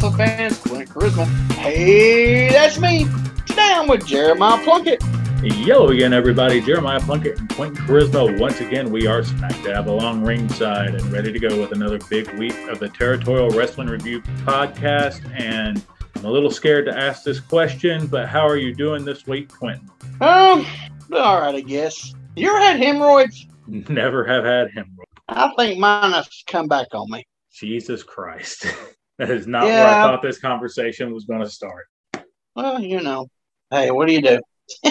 Wrestling fans. Clint Charisma. Hey, that's me. Today I'm with Jeremiah Plunkett. Hello again, everybody. Jeremiah Plunkett and Quentin Charisma. Once again, we are smack dab along ringside and ready to go with another big week of the Territorial Wrestling Review podcast. And I'm a little scared to ask this question, but how are you doing this week, Quentin? Um, all right, I guess. You ever had hemorrhoids? Never have had hemorrhoids. I think mine has come back on me. Jesus Christ. that is not Yeah. where I thought this conversation was going to start. Well, you know. Hey, what do you do?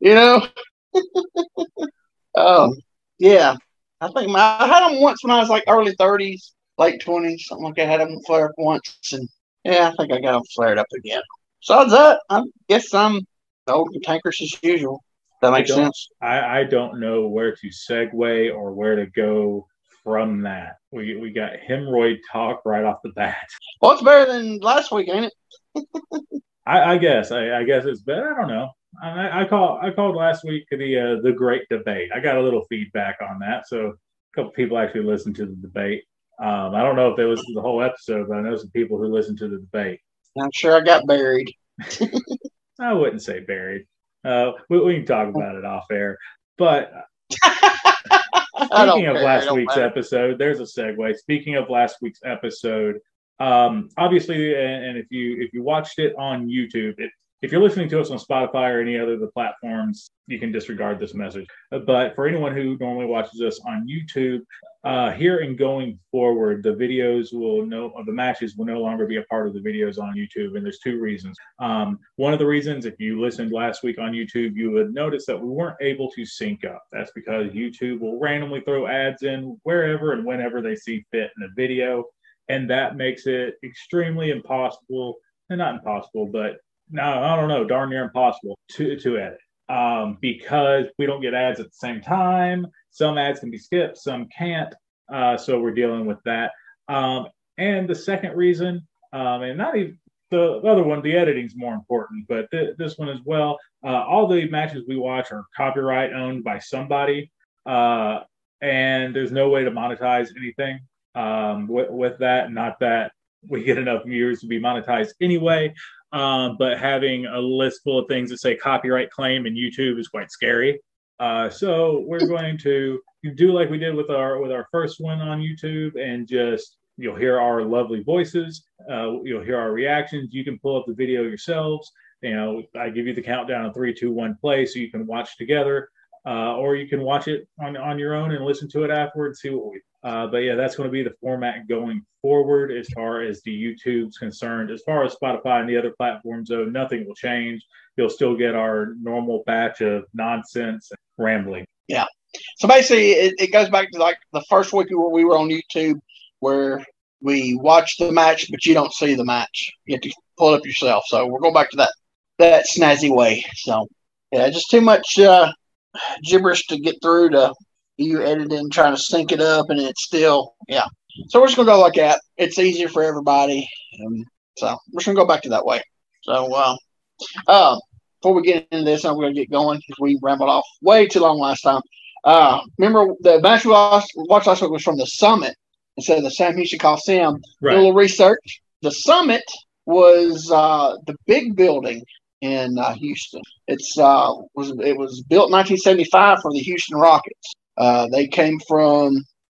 you know? oh yeah. I think my, I had them once when I was like early 30s, late 20s, something like that. I had them flare up once. And yeah, I think I got them flared up again. Besides that, I guess I'm the old and tankers as usual. That makes don't- sense. I, I don't know where to segue or where to go from that. We, we got hemorrhoid talk right off the bat. Well, it's better than last week, ain't it? I, I guess. I, I guess it's better. I don't know. I, I call I called last week the uh, the great debate. I got a little feedback on that, so a couple people actually listened to the debate. Um, I don't know if they listened to the whole episode, but I know some people who listened to the debate. I'm sure I got buried. I wouldn't say buried. Uh, we, we can talk about it off air. But Speaking of care, last week's matter. episode, there's a segue. Speaking of last week's episode, um, obviously, and, and if you if you watched it on YouTube, it, if you're listening to us on Spotify or any other of the platforms, you can disregard this message. Uh, But for anyone who normally watches us on YouTube, uh, here and going forward, the videos will no, the matches will no longer be a part of the videos on YouTube, and there's two reasons. Um, one of the reasons, if you listened last week on YouTube, you would notice that we weren't able to sync up. That's because YouTube will randomly throw ads in wherever and whenever they see fit in a video. And that makes it extremely impossible, and not impossible, but no, I don't know, darn near impossible to, to edit um, because we don't get ads at the same time. Some ads can be skipped, some can't. Uh, so we're dealing with that. Um, and the second reason, um, and not even the other one, the editing's more important, but th- this one as well. Uh, all the matches we watch are copyright owned by somebody, uh, and there's no way to monetize anything um, with, with that. Not that we get enough viewers to be monetized anyway, um, but having a list full of things that say copyright claim in YouTube is quite scary. Uh, so we're going to do like we did with our with our first one on YouTube, and just you'll hear our lovely voices. Uh, you'll hear our reactions. You can pull up the video yourselves. You know, I give you the countdown of three, two, one, play, so you can watch together, uh, or you can watch it on on your own and listen to it afterwards. See what we. Uh, but yeah, that's going to be the format going forward as far as the YouTube's concerned. As far as Spotify and the other platforms, though, nothing will change. You'll still get our normal batch of nonsense and rambling. Yeah. So basically, it, it goes back to like the first week where we were on YouTube, where we watch the match, but you don't see the match. You have to pull it up yourself. So we're going back to that that snazzy way. So yeah, just too much uh, gibberish to get through to you editing, trying to sync it up, and it's still yeah. So we're just gonna go like that. It's easier for everybody, and so we're just gonna go back to that way. So uh, uh, before we get into this, I'm gonna get going because we rambled off way too long last time. Uh, remember the match we watched, watched last week was from the Summit instead of the Sam Houston Coliseum. Did a little research. The Summit was uh, the big building in uh, Houston. It's uh, was it was built in 1975 for the Houston Rockets. Uh, they came from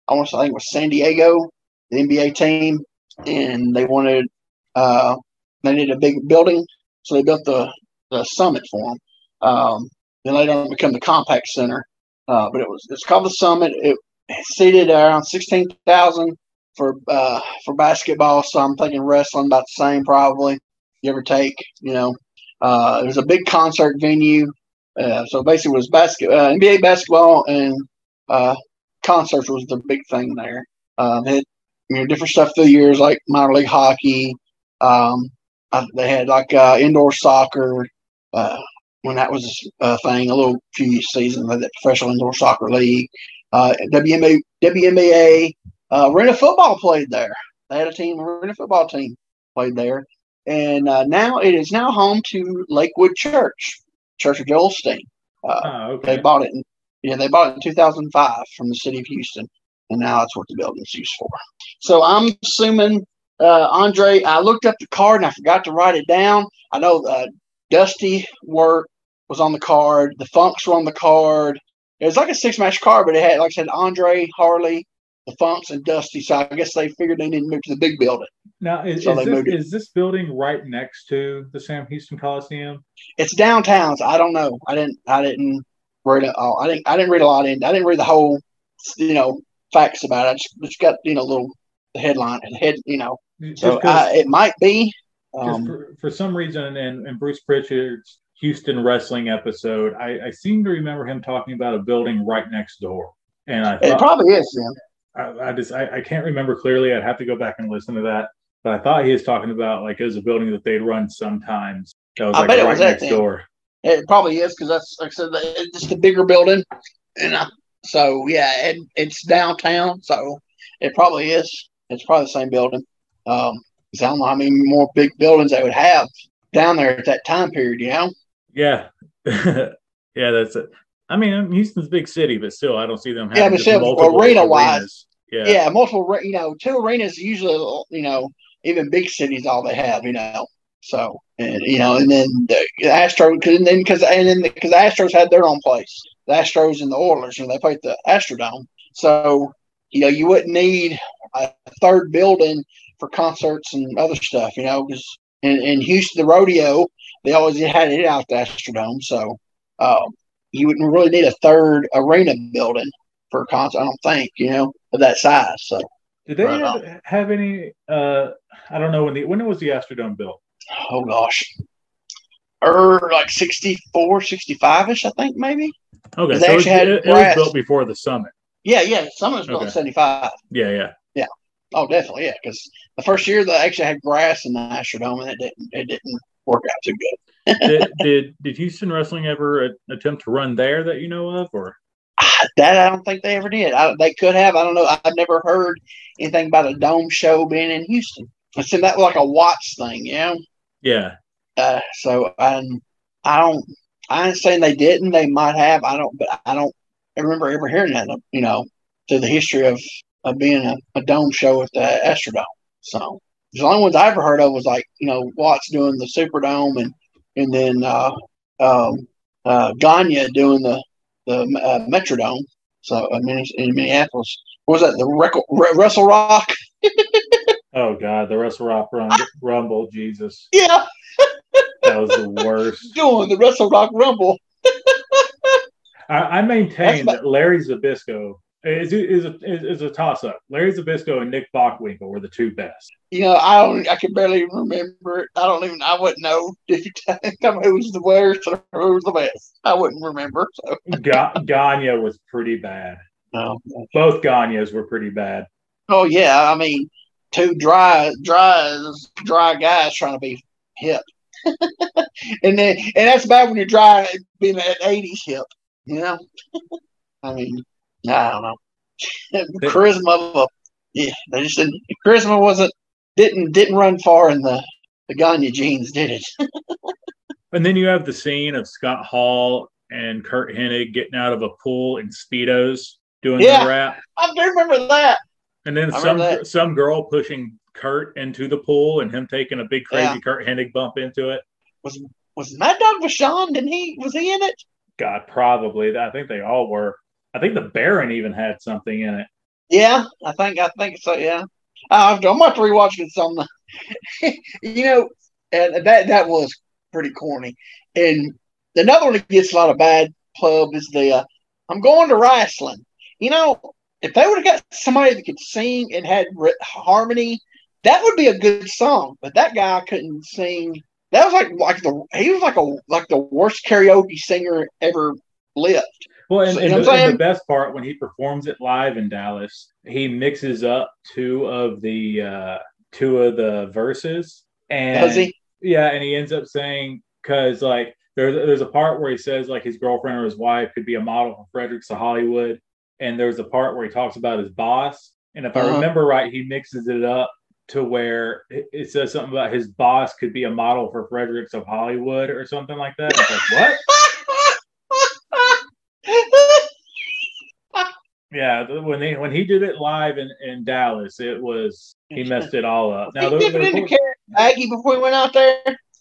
I want to say I think it was San Diego, the NBA team, and they wanted uh, they needed a big building, so they built the the Summit for them. Um, then later on, it became the Compaq Center. Uh, but it was it's called the Summit. It seated around sixteen thousand for uh, for basketball. So I'm thinking wrestling about the same probably, give or take. You know, uh, it was a big concert venue. Uh, so basically, it was basket uh, NBA basketball and uh, concerts was the big thing there. Um, they had you know different stuff through the years like minor league hockey. Um, uh, they had like uh, indoor soccer. Uh, when that was a thing, a little few seasons of the professional indoor soccer league. Uh, WMA, WMAA, uh, Arena football played there. They had a team, Arena football team played there, and uh, now it is now home to Lakewood Church, Church of Joel Osteen. Uh, Oh, they bought it. In, yeah, they bought it in 2005 from the city of Houston, and now that's what the building's used for. So I'm assuming uh, Andre, I looked up the card and I forgot to write it down. I know uh, Dusty Work was on the card. The Funks were on the card. It was like a six match card, but it had, like I said, Andre, Harley, the Funks, and Dusty. So I guess they figured they needed to move to the big building. Now, is, So is, this, is this building right next to the Sam Houston Coliseum? It's downtown, so I don't know. I didn't. I didn't read it all. I didn't. I didn't read a lot in. I didn't read the whole, you know, facts about it. I just, just got you know little headline and head. You know, so I, it might be Um, for, for some reason, in, in Bruce Pritchard's Houston wrestling episode, I, I seem to remember him talking about a building right next door. And I it probably is. Then. I, I just I, I can't remember clearly. I'd have to go back and listen to that. But I thought he was talking about like it was a building that they'd run sometimes. That was I like right was next door. It probably is because that's like I said, it's the bigger building, and I, so yeah, it, it's downtown, so it probably is. It's probably the same building. Um, I don't know how many more big buildings they would have down there at that time period. You know, Yeah, yeah, that's it. I mean, Houston's a big city, but still, I don't see them Yeah, having but just still, multiple arena-wise, arenas. Yeah. yeah, multiple. You know, two arenas usually. You know, even big cities, all they have. You know, so and you know, and then the Astros, cause, and then because and then because the Astros had their own place, the Astros and the Oilers, and they played the Astrodome. So you know, you wouldn't need a third building for concerts and other stuff. You know, because in, in Houston, the rodeo, they always had it out the Astrodome, so um, you wouldn't really need a third arena building for a concert. I don't think you know of that size. So Did they Right have, have any? Uh, I don't know when the when was the Astrodome built? Oh gosh. Or like 64, 65 ish, I think maybe. Okay, so it, was- had it, it was built before the summit. Yeah, yeah. Of it's built in 75. Yeah, yeah. Yeah. Oh, definitely, yeah. Because the first year they actually had grass in the Astrodome, and it didn't it didn't work out too good. did, did did Houston Wrestling ever uh, attempt to run there that you know of, or Ah, That I don't think they ever did. I, they could have. I don't know. I've never heard anything about a dome show being in Houston. I said that was like a Watts thing, you know. Yeah? Uh, so um, I don't. I ain't saying they didn't. They might have. I don't. But I don't remember ever hearing that. You know, through the history of of being a, a dome show at the Astrodome. So the only ones I ever heard of was like you know Watts doing the Superdome and and then uh, um, uh, Gagne doing the the uh, Metrodome. So I mean, in Minneapolis, what was that the Wrestle Rock? Oh God, the Wrestle Rock Rum- Rumble, Jesus, Yeah, that was the worst. doing the Wrestle Rock Rumble. I, I maintain That's that Larry Zbyszko is is a, is, is a toss up. Larry Zbyszko and Nick Bockwinkel were the two best. You know, I don't. I can barely remember it. I don't even. I wouldn't know if you tell me who was the worst or who was the best. I wouldn't remember. So Ga- Gagne was pretty bad. no. Both Gagnes were pretty bad. Oh yeah, I mean, two dry, dry, dry guys trying to be hip, and then and that's bad when you're dry being at '80s hip. You know, I mean, I don't know. charisma of a yeah, they just didn't. Charisma wasn't didn't didn't run far in the the Gagne jeans, did it? And then you have the scene of Scott Hall and Curt Hennig getting out of a pool in speedos doing Yeah. the rap, I do remember that. And then I some some girl pushing Curt into the pool and him taking a big crazy Yeah. Curt Hennig bump into it. Was was Mad Dog Vachon? Didn't he? Was he in it? God, probably. I think they all were. I think the Baron even had something in it. Yeah, I think I think so. Yeah, to, I'm about to rewatch it the. you know, and that that was pretty corny. And another one that gets a lot of bad pub is the uh, "I'm going to wrestling." You know, if they would have got somebody that could sing and had re- harmony, that would be a good song. But that guy couldn't sing. That was like like the he was like a like the worst karaoke singer ever lived. Well, and, So, and the, and the best part when he performs it live in Dallas, he mixes up two of the uh, two of the verses, and Does he? yeah, and he ends up saying because like there's there's a part where he says like his girlfriend or his wife could be a model for Fredericks of Hollywood, and there's a part where he talks about his boss, and if I Uh-huh. remember right, he mixes it up to where it, it says something about his boss could be a model for Fredericks of Hollywood or something like that. It's like what? Yeah, when he when he did it live in, in Dallas, it was he messed it all up. Now, he dipped it into carrot Aggie before he went out there.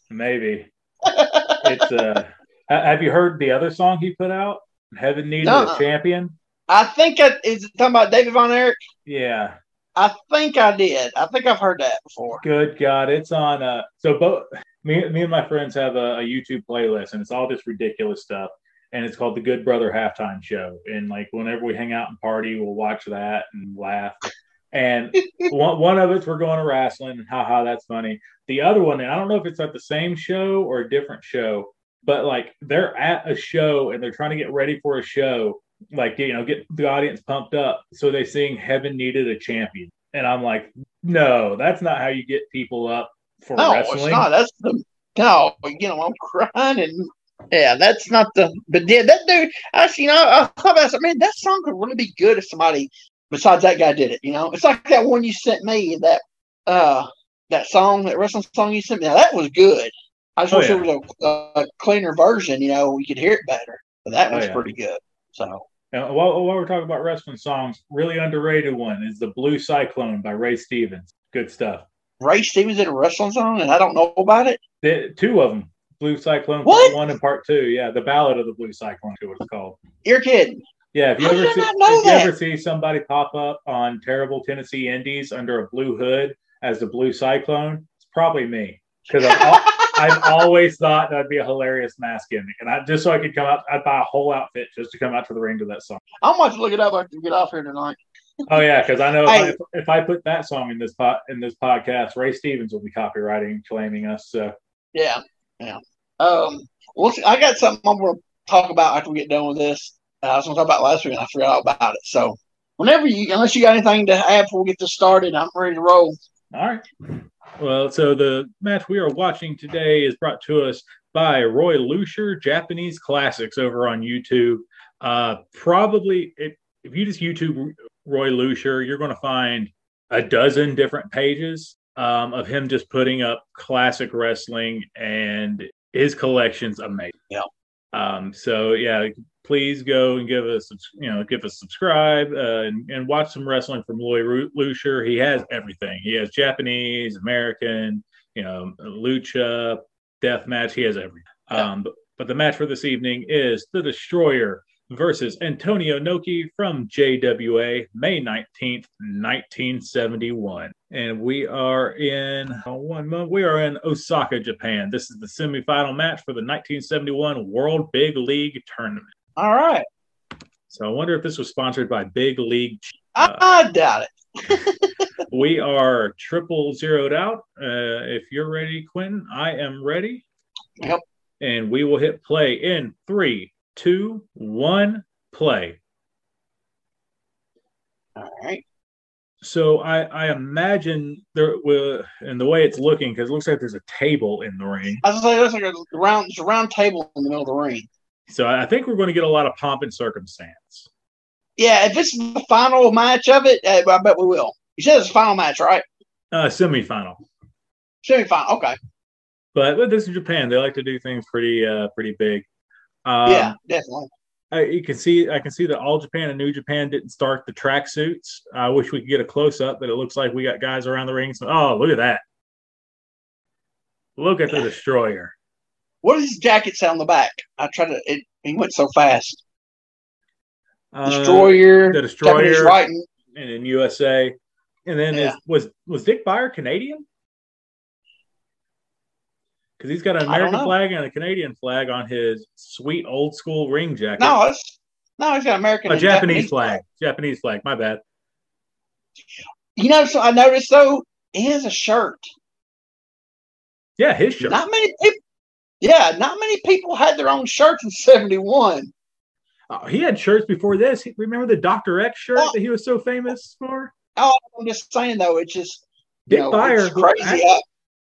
Maybe it's uh. Have you heard the other song he put out? Heaven needed a champion. I think I, it is talking about David Von Erich. Yeah, I think I did. I think I've heard that before. Good God, it's on. Uh, so both me, me and my friends have a, a YouTube playlist, and it's all just ridiculous stuff. And it's called the Good Brother Halftime Show. And like whenever we hang out and party, we'll watch that and laugh. And one, one of it's we're going to wrestling, and haha, that's funny. The other one, and I don't know if it's at the same show or a different show, but like they're at a show and they're trying to get ready for a show like you know get the audience pumped up so they sing heaven needed a champion. And i'm like no that's not how you get people up for no, wrestling. it's not. That's the no you know i'm crying. And yeah that's not the but yeah that dude i you know i thought about man that song could really be good if somebody besides that guy did it you know? It's like that one you sent me that uh that song that wrestling song you sent me. Now that was good. I just oh, wish yeah. there was a, a, cleaner version you know you could hear it better. But that was oh, yeah. pretty good so while, while we're talking about wrestling songs, really underrated one is the Blue Cyclone by Ray Stevens. Good stuff. Ray Stevens did a wrestling song, and I don't know about it. The, two of them, Blue Cyclone what? Part One and Part Two. Yeah, the Ballad of the Blue Cyclone, what it's called. You're kidding. Yeah, if you ever see, if you ever see somebody pop up on terrible Tennessee Indies under a blue hood as the Blue Cyclone, it's probably me because I've always thought that'd be a hilarious mask gimmick, and I just so I could come out, I'd buy a whole outfit just to come out to the ring to that song. I'm going to look it up after we get off here tonight. oh yeah, because I know hey. if, I, if, I, put that song in this pot in this podcast, Ray Stevens will be copywriting claiming us. So yeah, yeah. Um, well, I got something I'm going to talk about after we get done with this. Uh, I was going to talk about last week, and I forgot about it. So whenever you, unless you got anything to add before we get this started, I'm ready to roll. All right. Well, so the match we are watching today is brought to us by Roy Lucier Japanese Classics over on YouTube. Uh, probably, if, if you just YouTube Roy Lucier, you're going to find a dozen different pages um, of him just putting up classic wrestling, and his collection's amazing. Yeah. Um, so yeah, please go and give us, you know, give us subscribe uh, and, and, watch some wrestling from Roy Lucier. He has everything. He has Japanese, American, you know, lucha, death match. He has everything. Um, but, but the match for this evening is the Destroyer versus Antonio Inoki from JWA, May 19th, 1971. And we are in oh, one month, we are in Osaka, Japan. This is the semifinal match for the 1971 World Big League Tournament. All right. So I wonder if this was sponsored by Big League. Uh, I doubt it. we are triple zeroed out. Uh, if you're ready, Quentin, I am ready. Yep. And we will hit play in three, two, one, play. All right. So I, I imagine there will, and the way it's looking, because it looks like there's a table in the ring. I was like, there's like a round, there's a round table in the middle of the ring. So I think we're going to get a lot of pomp and circumstance. Yeah, if it's the final match of it, uh, I bet we will. You said it's the final match, right? Uh, semifinal. Semifinal, okay. But, but this is Japan. They like to do things pretty, uh, pretty big. Um, yeah, definitely. I, you can see, I can see that All Japan and New Japan didn't start the track suits. I wish we could get a close up, but it looks like we got guys around the ring. So, oh, look at that! Look at the destroyer. What does his jacket say on the back? I tried to. It, he went so fast. Uh, destroyer. The destroyer. Writing. And in USA, and then yeah. is, was was Dick Beyer Canadian? Because he's got an American flag and a Canadian flag on his sweet old school ring jacket. No, it's no, he's got American. A Japanese, Japanese flag. flag. Japanese flag. My bad. You know, so I noticed though he has a shirt. Yeah, his shirt. Not many people. Yeah, not many people had their own shirts in '71. Uh, he had shirts before this. Remember the Doctor X shirt oh, that he was so famous for? Oh, I'm just saying though, it's just Dick know, Beyer. Crazy. Actually,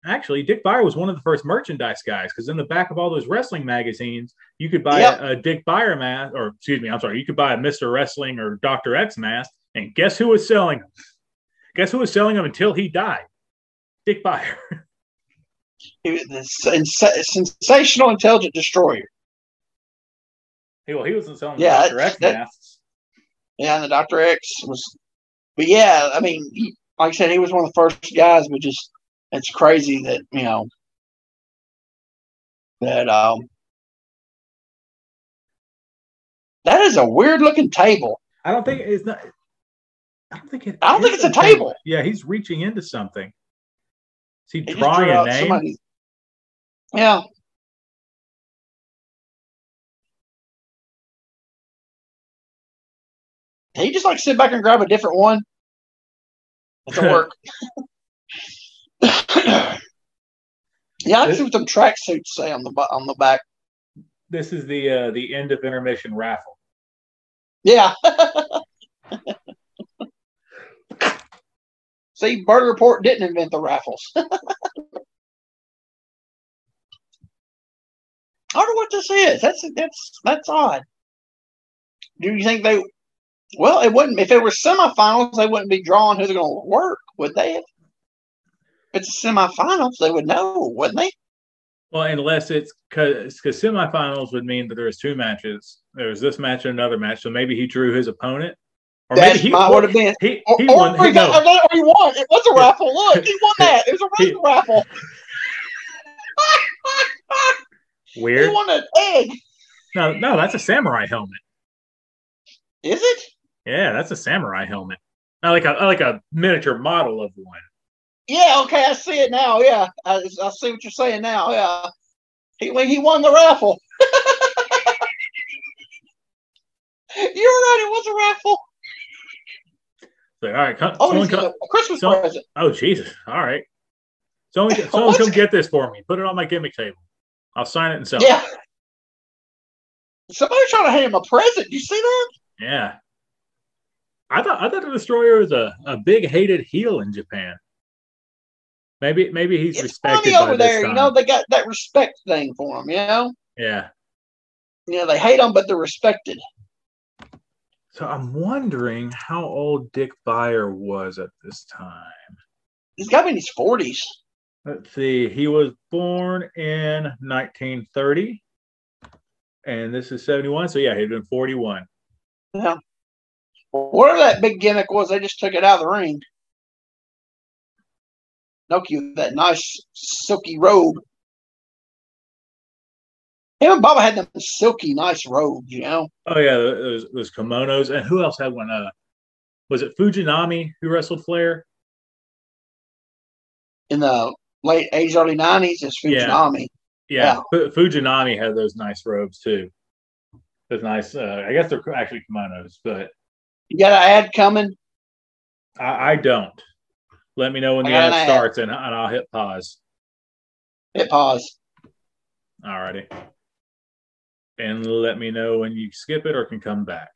actually, Dick Beyer was one of the first merchandise guys because in the back of all those wrestling magazines, you could buy yep. a, a, Dick Beyer mask, or excuse me, I'm sorry, you could buy a Mister Wrestling or Doctor X mask, and guess who was selling them? Guess who was selling them until he died? Dick Beyer. He was the sensational intelligent destroyer. He, well, he wasn't selling yeah, Dr. X masks. Yeah, and the Doctor X was, but yeah, I mean, he, like I said, he was one of the first guys. But just it's crazy that you know that um that is a weird looking table. I don't think it's not. I don't think it. I don't think it's a table. Yeah, he's reaching into something. Is he He drawing a name? somebody- Yeah. Can you just like sit back and grab a different one? It's a work. yeah, I can see what them tracksuits say on the on the back. This is the uh, the end of intermission raffle. Yeah. See, Bird Report didn't invent the raffles. I wonder what this is. That's that's that's odd. Do you think they? Well, it wouldn't. If it were semifinals, they wouldn't be drawing who they're going to work, would they? If it's semifinals, they would know, wouldn't they? Well, unless it's because because semifinals would mean that there's two matches. There's this match and another match. So maybe he drew his opponent, or That maybe he might have been. he, Or, he or, won. he he- got, no, or he won. It was a raffle. Look, he won that. It was a He- raffle raffle. weird. He won an egg. No, no, that's a samurai helmet. Is it? Yeah, that's a samurai helmet. Not like a like a miniature model of one. Yeah, okay, I see it now. Yeah, I, I see what you're saying now. Yeah, he he won the raffle. You're right. It was a raffle. So, all right, come, Oh, come, a Christmas present. oh Jesus! All right, someone, someone come get this for me. Put it on my gimmick table. I'll sign it and sell it. Yeah. Somebody's trying to hand him a present. You see that? Yeah. I thought I thought the Destroyer was a, a big hated heel in Japan. Maybe maybe he's It's respected over there. time. You know, they got that respect thing for him. You know, yeah. you know, they hate him, but they're respected. So I'm wondering how old Dick Beyer was at this time. He's got to be in his forties. Let's see. He was born in 1930, and this is 71. So yeah, he'd been 41. Yeah. Whatever that big gimmick was, they just took it out of the ring. Nokia, that nice silky robe. Him and Baba had them silky, nice robes, you know. Oh yeah, those, those kimonos. And who else had one? Uh, was it Fujinami who wrestled Flair? In the late eighties, early nineties, it's Yeah. Fujinami. Yeah, Fu- Fujinami had those nice robes too. Those nice. Uh, I guess they're actually kimonos, but You got an ad coming? I, I don't. Let me know when the ad ad. starts, and, and I'll hit pause. Hit pause. Alrighty. And let me know when you skip it or can come back.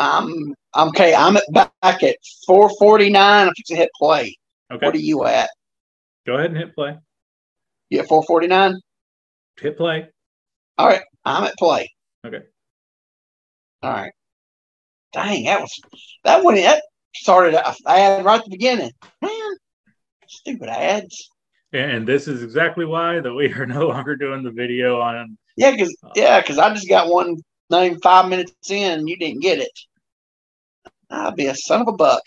I'm I'm okay. I'm at back at four forty nine. I'm fixing to hit play. Okay. What are you at? Go ahead and hit play. You at four forty nine? Hit play. All right, I'm at play. Okay. All right. Dang, that was that one. That started uh, a ad right at the beginning. Man, stupid ads. And this is exactly why that we are no longer doing the video on. Yeah, because uh, yeah, because I just got one named five minutes in, and you didn't get it. I'd be a son of a buck.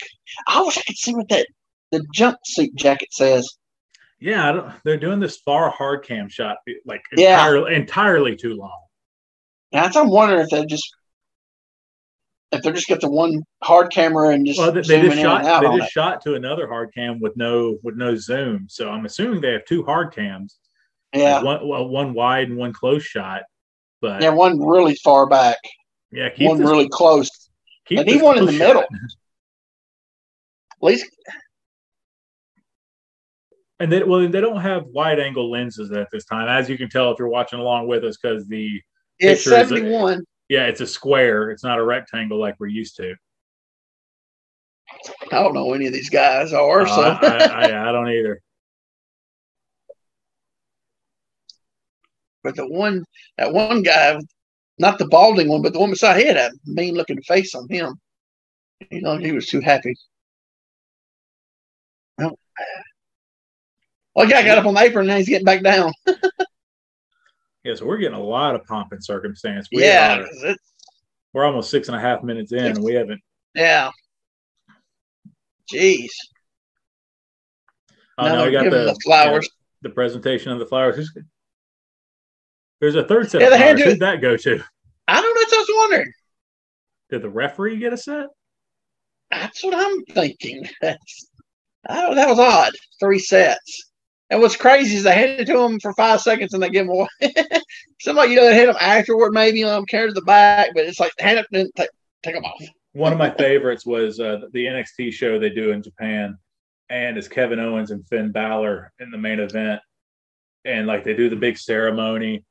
I wish I could see what that the jumpsuit jacket says. Yeah, I don't, they're doing this far hard cam shot like Yeah. entirely, entirely too long. That's I'm wondering if they just if they're just got the one hard camera and just Well, they, they just shot. They just shot to another hard cam with no with no zoom. So I'm assuming they have two hard cams. Yeah, One well, one wide and one close shot. But yeah, one really far back, yeah, keep one this, really close, keep and he one in the close middle. shot. At least And they well, they don't have wide angle lenses at this time, as you can tell if you're watching along with us, because the it's seventy one. yeah, it's a square. It's not a rectangle like we're used to. I don't know any of these guys are. Uh, so I, I, I don't either. But the one that one guy, not the balding one, but the one beside he had a mean looking face on him. You know, he was too happy. Well, the guy got up on the apron and now he's getting back down. Yeah, so we're getting a lot of pomp and circumstance. We yeah, are- We're almost six and a half minutes in, and we haven't. Yeah. Jeez. Oh, Now no, we got the, flowers. the presentation of the flowers. Who's- There's a third set Yeah, had to- Who'd that go to? I don't know. That's what I was wondering. Did the referee get a set? That's what I'm thinking. That's, I don't, that was odd. Three sets. And what's crazy is they hand it to them for five seconds and they give them away. Somebody, you know, they hit them afterward, maybe, know, carry to the back, but it's like hand it and take, take them off. One of my favorites was uh, the NXT show they do in Japan, and it's Kevin Owens and Finn Balor in the main event, and like they do the big ceremony,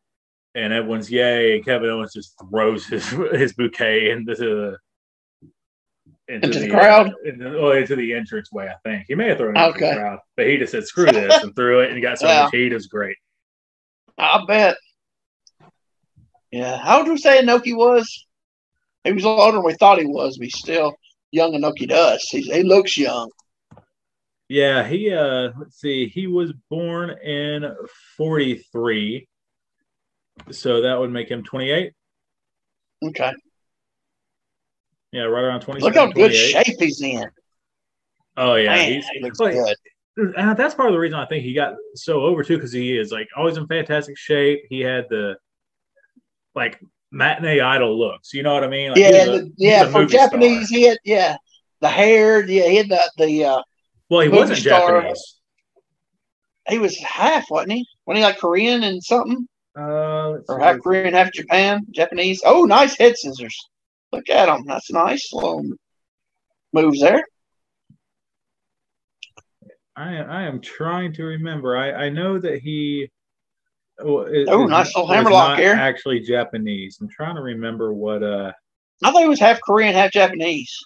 and everyone's yay, and Kevin Owens just throws his his bouquet into the Into the crowd? uh, into, well, into the entrance way. I think he may have thrown it into Okay. the crowd, but he just said screw this and threw it, and he got so Yeah. much heat. Was great. I bet. Yeah. How old would we say Inoki was? He was older than we thought he was, but he's still young Inoki does. He's, he looks young. Yeah, he uh let's see, he was born in 43. So that would make him 28. Okay. Yeah, right around 20. Look how good shape he's in. Oh yeah, Man, he's he looks like- good. that's part of the reason I think he got so over too, because he is like always in fantastic shape. He had the like matinee idol looks. You know what I mean? Like, Yeah, he's a- the, he's yeah. a For movie star. Japanese, he had yeah the hair. Yeah, he had the the. uh Well, he movie wasn't star. Japanese. He was half, wasn't he? Wasn't he like Korean and something, Uh, let's or half Korean, half Japan, Japanese? Oh, nice head scissors. Look at him. That's nice little moves there. I I am trying to remember. I I know that he. Oh, it- Oh, it nice little hammerlock here. Actually, Japanese. I'm trying to remember what. Uh, I thought he was half Korean, half Japanese.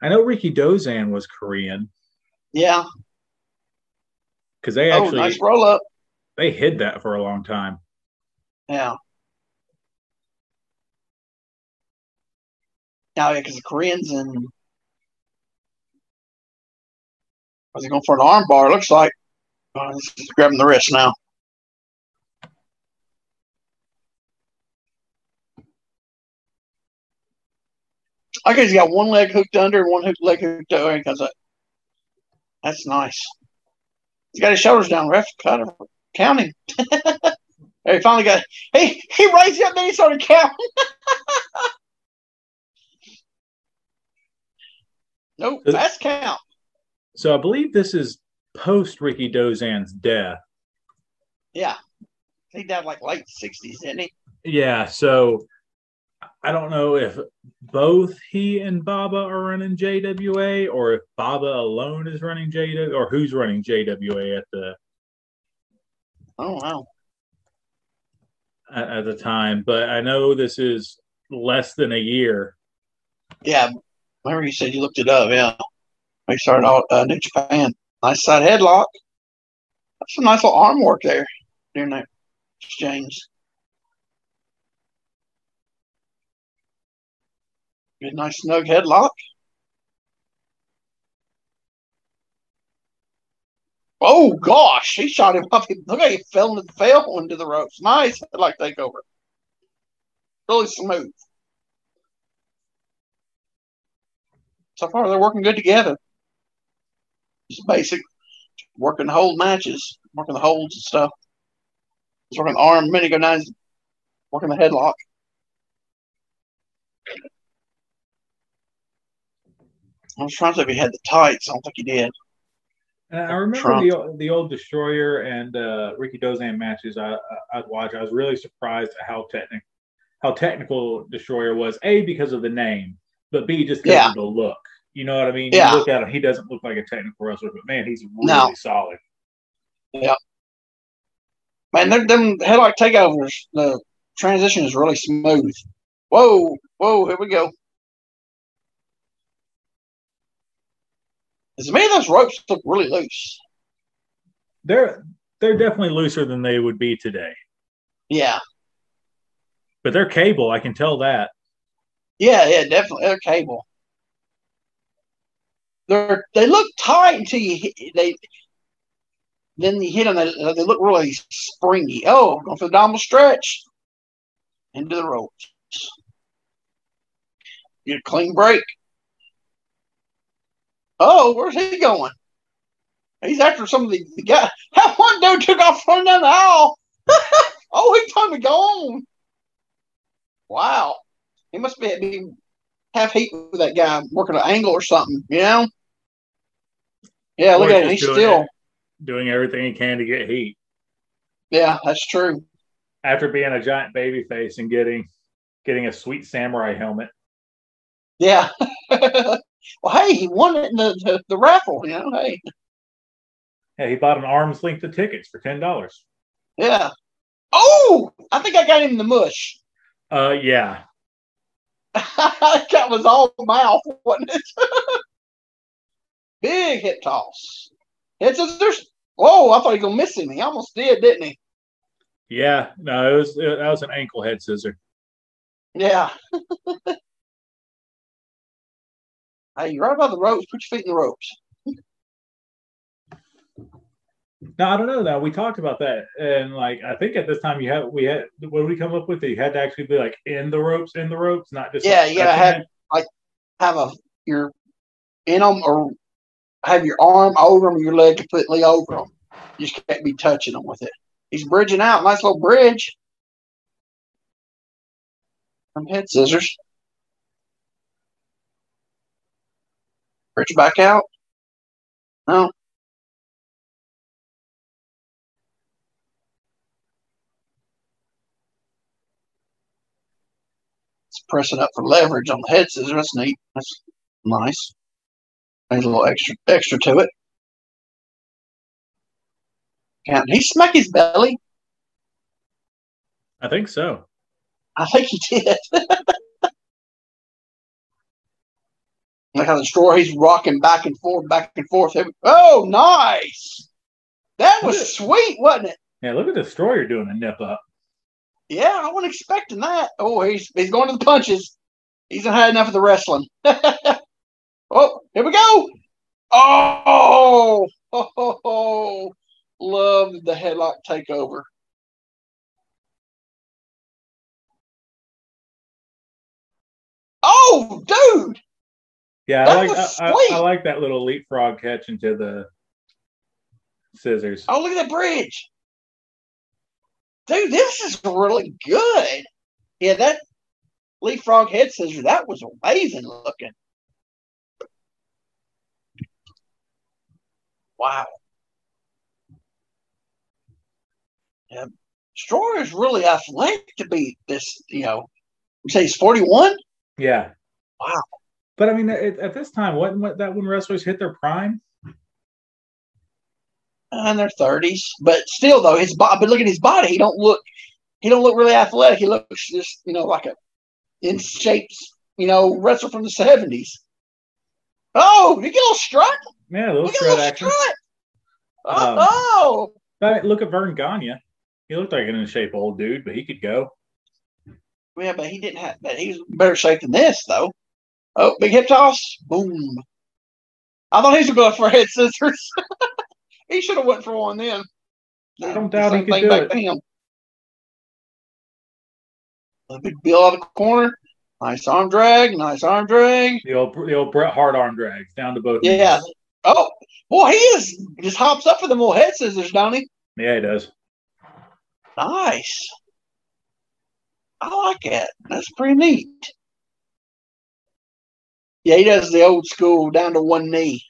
I know Rikidozan was Korean Yeah. because they actually. Oh, actually nice roll up. They hid that for a long time. Yeah. Now, because the Koreans and was he going for an arm bar? Looks like. Uh, oh, he's grabbing the wrist now. Guess he's got one leg hooked under and one hook, leg hooked over because. That's nice. He's got his shoulders down. Ref kind of counting. he finally got. He he raised it up, then he started counting. nope, Is- that's count. So I believe this is post Rikidozan's death. Yeah, he died like late sixties, didn't he? Yeah, so I don't know if both he and Baba are running JWA or if Baba alone is running JWA or who's running JWA at the Oh wow. at, at the time. But I know this is less than a year. Yeah, remember you said you looked it up. Yeah, we started out uh, New Japan. Nice side headlock. That's some nice little arm work there during that exchange. Good, nice snug headlock. Oh gosh, he shot him up. Look how he fell into, fell into the ropes. Nice headlock takeover. Really smooth. So far, they're working good together. Just basic working hold matches, working the holds and stuff. Working the arm, go nines, working the headlock. I was trying to see if he had the tights. I don't think he did. And I remember Trump. the the old Destroyer and uh, Rikidozan matches I, I I'd watch. I was really surprised at how technical how technical Destroyer was. A because of the name, but B just because Yeah. of the look. You know what I mean? Yeah. You look at him, he doesn't look like a technical wrestler, but man, he's really No. solid. Yeah. Man, them, them headlock takeovers, the transition is really smooth. Whoa, whoa, here we go. As many of those ropes look really loose. They're they're definitely looser than they would be today, Yeah, but they're cable. I can tell that. yeah, yeah, definitely. They're cable. They're they look tight until you hit they. Then you hit them. They, they look really springy. Oh, going for the abdominal stretch into the ropes. Get a clean break. Oh, where's he going? He's after some of the, the guy. That one dude took off running down the aisle. oh, he told me go on. Wow. He must be, be half heat with that guy working an angle or something, you know? Yeah, look Or at him. He's doing still. it- doing everything he can to get heat Yeah, that's true. after being a giant baby face and getting getting a sweet samurai helmet. Yeah. well, hey, he won it in the, the, the raffle, you know? Hey, Yeah, he bought an arm's length of tickets for ten dollars. yeah. Oh, I think I got him in the mush. Uh, yeah, that was all mouth, wasn't it? Big hip toss. Head scissors. Whoa, I thought he was gonna miss him. He almost did, didn't he? yeah. No, it was it, that was an ankle head scissor. Yeah. hey, you're right about the ropes. Put your feet in the ropes. No, I don't know. Now we talked about that, and like I think at this time you had we had what did we come up with? You had to actually be like in the ropes, in the ropes, not just Yeah, like, gotta have it. have a your in them or have your arm over them, your leg completely over them. You just can't be touching them with it. He's bridging out. Nice little bridge. Some head scissors. Bridge back out. No. It's pressing up for leverage on the head scissors. That's neat. That's nice. There's a little extra extra to it. Can he smack his belly? I think so. I think he did. like how the he's rocking back and forth, back and forth. Oh, nice! That was sweet, wasn't it? Yeah, look at the Destroyer doing a nip up. Yeah, I wasn't expecting that. Oh, he's he's going to the punches. He's had enough of the wrestling. oh, here we go. Oh, oh, oh, oh. love the headlock takeover. Oh, dude. Yeah, That I like I, I. I like that little leapfrog catch into the scissors. Oh, look at that bridge. Dude, this is really good. Yeah, that leapfrog head scissors, that was amazing looking. Wow. Yeah. Stroyer is really athletic to be this, you know. Say he's 41? Yeah. Wow. But I mean, at, at this time, wasn't what, that when wrestlers hit their prime? in their thirties, but still though his body. But look at his body; he don't look he don't look really athletic. He looks just you know like a in shape you know wrestler from the seventies. Oh, you get a little strut. Yeah, a little You get a strut action. strut. Um, Oh, But look at Verne Gagne. He looked like an in shape old dude, but he could go. yeah, but he didn't have. But he was better shape than this though. Oh, big hip toss, boom. I thought he was going for head scissors. he should have went for one then. I don't The doubt he same could do back it. to him. A big Bill out of the corner. Nice arm drag. Nice arm drag. The old the old Bret Hart arm drags down to both. Yeah. knees. Oh, boy, he is just hops up for them little head scissors, don't he? Yeah, he does. Nice. I like that. That's pretty neat. Yeah, he does the old school down to one knee.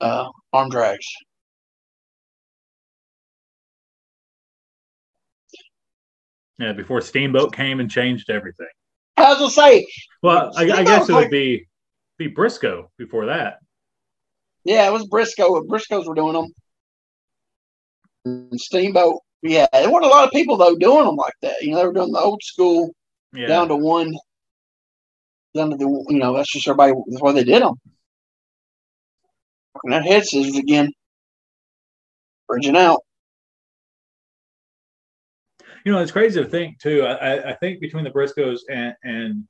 Uh, arm drags. Yeah, before Steamboat came and changed everything. I was gonna say, Well, I, I guess it would be be Briscoe before that. yeah, it was Briscoe. Briscoes were doing them. And Steamboat. Yeah, there weren't a lot of people though doing them like that. You know, they were doing the old school Yeah. down to one. To the you know that's just everybody that's why they did them. And that head scissors again, bridging out. You know, it's crazy to think too. I, I- I think between the Briscoes and and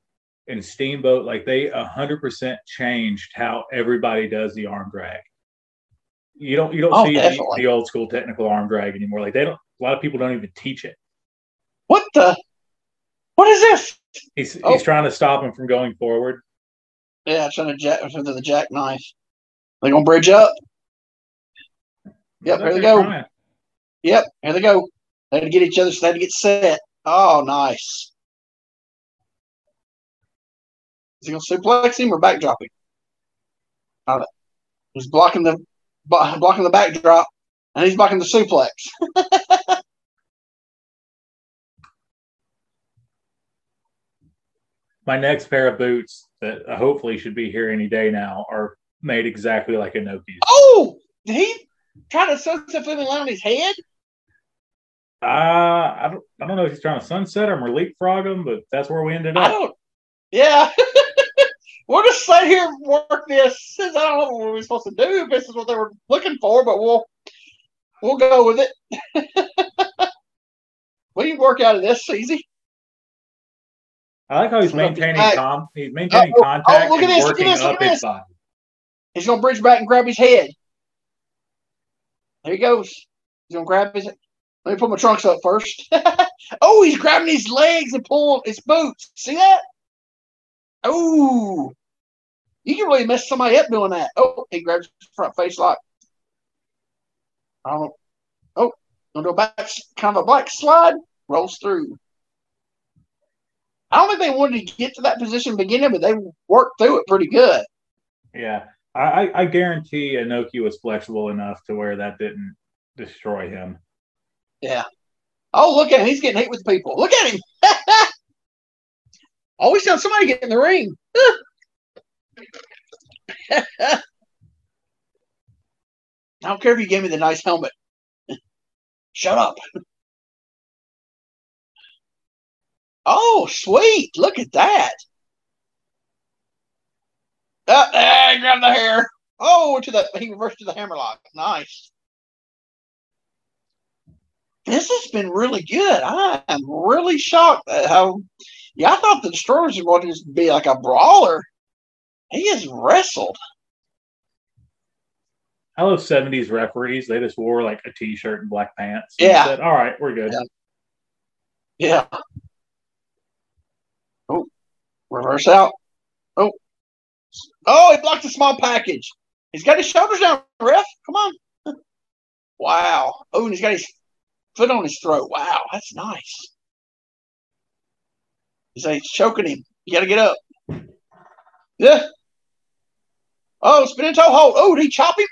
and Steamboat, like they hundred percent changed how everybody does the arm drag. You don't you don't Oh, see the, the old school technical arm drag anymore. Like they don't. A lot of people don't even teach it. What the? What is this? He's Oh. he's trying to stop him from going forward. Yeah, trying to jack into the jackknife. They gonna bridge up. Yep, here they go. trying. Yep, here they go. They had to get each other, so they had to get set. Oh, nice. Is he gonna suplex him or backdrop him? Uh, he's blocking the blocking the backdrop, and he's blocking the suplex. My next pair of boots that hopefully should be here any day now are made exactly like a Inoki's. Oh, did he try to sunset flip and land on his head? Uh, I don't, I don't know if he's trying to sunset him or leapfrog him, but that's where we ended I up. don't. Yeah. we'll just sit here and work this. I don't know what we're supposed to do. If this is what they were looking for, but we'll we'll go with it. we can work out of this easy. I like how he's maintaining back. com- he's maintaining Oh, oh, contact look at this, look at this, look at this. He's gonna bridge back and grab his head. There he goes. He's gonna grab his. Let me put my trunks up first. oh, he's grabbing his legs and pulling his boots. See that? Oh, you can really mess somebody up doing that. Oh, he grabs his front face lock. I don't. Oh, gonna go back, kind of a black slide, rolls through. I don't think they wanted to get to that position beginning, but they worked through it pretty good. Yeah, I, I, guarantee Inoki was flexible enough to where that didn't destroy him. Yeah. Oh, look at him. He's getting hit with people. Look at him. Oh, Always done somebody get in the ring. I don't care if you gave me the nice helmet. Shut up. Oh, sweet. Look at that. Uh, ah, grab the hair. Oh, to the he reversed to the hammerlock. Nice. This has been really good. I am really shocked at how. Yeah, I thought the Destroyers were going to just be like a brawler. He has wrestled. I love 70s referees. They just wore like a t shirt and black pants. Yeah. Said, All right, we're good. Yeah. Oh, reverse out. Oh, oh, he blocked a small package. He's got his shoulders down, ref. Come on. Wow. Oh, and he's got his foot on his throat. Wow, that's nice. He's uh, like choking him. You got to get up. Yeah. Oh, spinning toe hold. Oh, did he chop him?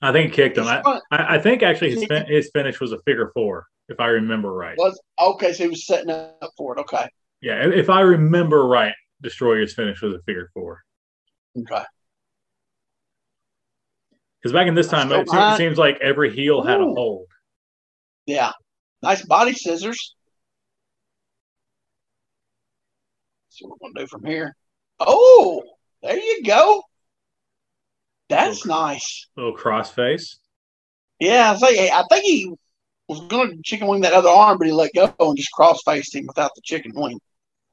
I think he kicked him. I. I I think actually his, fin- his finish was a figure four, if I remember right. Was okay, so he was setting up for it. Okay. Yeah, if I remember right, Destroyer's finish was a figure four. Okay. Because back in this time, it, behind. seems like every heel had a hold. Yeah. Nice body scissors. See what we're gonna do from here. Oh, there you go. That's Okay. nice. Little crossface. Yeah, I say I think he was gonna chicken wing that other arm, but he let go and just cross faced him without the chicken wing.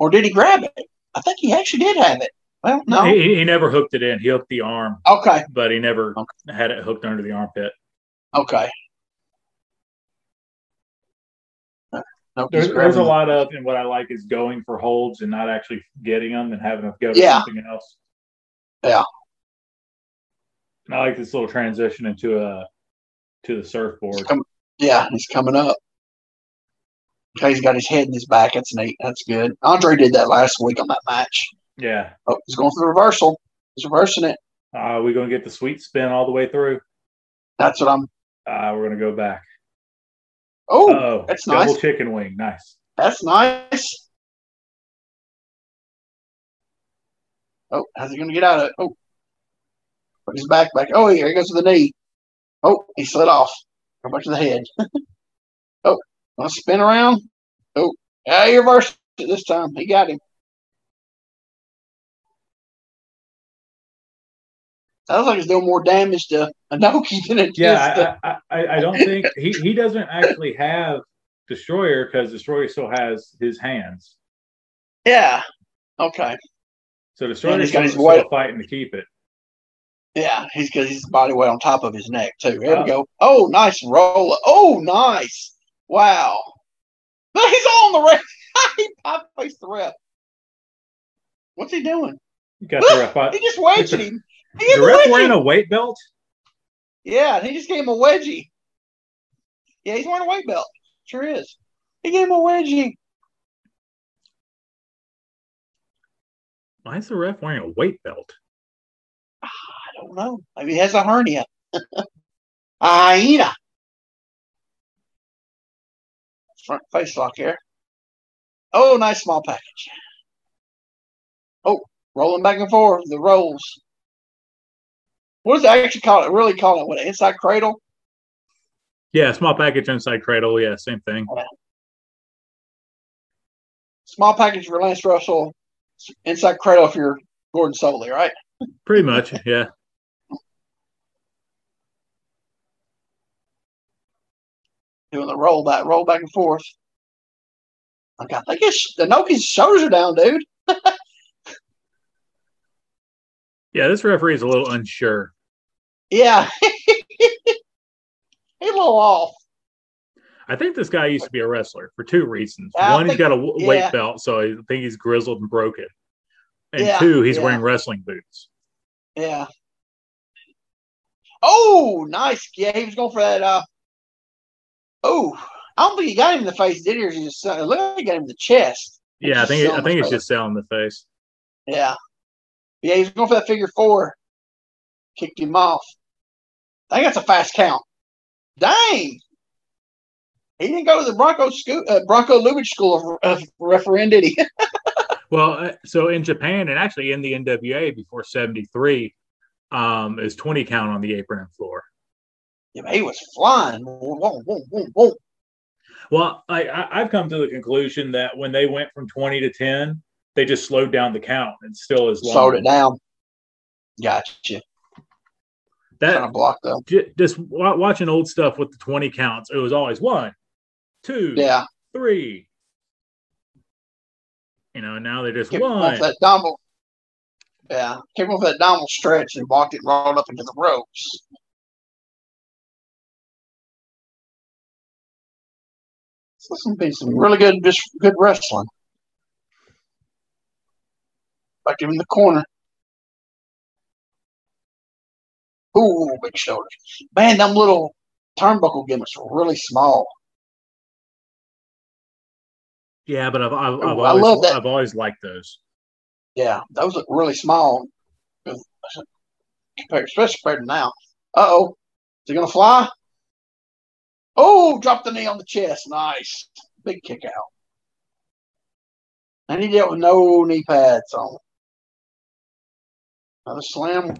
Or did he grab it? I think he actually did have it. Well, no. He, he never hooked it in. He hooked the arm, Okay. but he never Okay. had it hooked under the armpit. Okay. No, There's, there's a lot of, and what I like is going for holds and not actually getting them and having them go to Yeah. something else. Yeah. And I like this little transition into a to the surfboard. Yeah, he's coming up. Okay, he's got his head in his back. That's neat. That's good. Andre did that last week on that match. Yeah. Oh, he's going for the reversal. He's reversing it. Uh, we're going to get the sweet spin all the way through. That's what I'm. Uh, we're going to go back. Oh, Oh, that's double nice. chicken wing. Nice. that's nice. Oh, how's he going to get out of it? Oh, put his back back. Oh, here he goes to the knee. Oh, he slid off. Go back to the head. oh, gonna spin around. Oh, yeah, he reversed it this time. He got him. Sounds like he's doing more damage to Inoki than it. Yeah, I, I, I, I don't think he, he doesn't actually have Destroyer because Destroyer still has his hands. yeah. Okay. So Destroyer's got still, his weight- fighting to keep it. Yeah, he's got his body weight on top of his neck too. There Oh. we go. Oh, nice roll. Oh, nice. Wow. He's on the ring. he pop faced the ref. What's he doing? You got the ref. He just wedged him. He The ref wearing a weight belt? Yeah, and he just gave him a wedgie. Yeah, he's wearing a weight belt. Sure is. He gave him a wedgie. Why is the ref wearing a weight belt? Ah, I don't know. Maybe he has a hernia. Ah, a Front face lock here. Oh, nice small package. Oh, rolling back and forth. The rolls. What does they actually call it? Really call it what? An inside cradle? Yeah, small package inside cradle. Yeah, same thing. Small package for Lance Russell. Inside cradle if you're Gordon Solie, right? Pretty much. Yeah. Doing the roll back, roll back and forth. Like I think it's the Noki's shoulders are down, dude. Yeah, this referee is a little unsure. Yeah. He's a little off. I think this guy used to be a wrestler for two reasons. I One, he's got a w- weight yeah. belt, so I think he's grizzled and broken. And Yeah, two, he's yeah. wearing wrestling boots. Yeah. Oh, nice. Yeah, he was going for that. Uh, oh, I don't think he got him in the face, did he? Or he just uh, look like he got him in the chest. Yeah, I think I think it's just selling the face. Yeah. Yeah, he's going for that figure four. Kicked him off. I think that's a fast count. Dang. He didn't go to the Bronko school, uh, Bronko Lubich School of, of did he? Well, uh, so in Japan and actually in the NWA before '73, um, is 20 count on the apron and floor. Yeah, he was flying. Whoa, whoa, whoa, whoa. Well, I, I I've come to the conclusion that when they went from 20 to 10, they just slowed down the count and still is long. Slowed it down. Gotcha. Trying to That block them. just watching old stuff with the 20 counts, it was always one, two, Yeah. three. You know, now they're just going one. that. Yeah. came for that dumbbell stretch and walked it rolled up into the ropes. So this will be some really good, just good wrestling. Back in the corner. Ooh, big shoulders. Man, them little turnbuckle gimmicks were really small. Yeah, but I've I've, I've Ooh, I always love that. I've always liked those. Yeah, those look really small. Compared, especially compared to now. Uh oh. Is he gonna fly? Oh, drop the knee on the chest. Nice. Big kick out. And he it with no knee pads on. Another slam.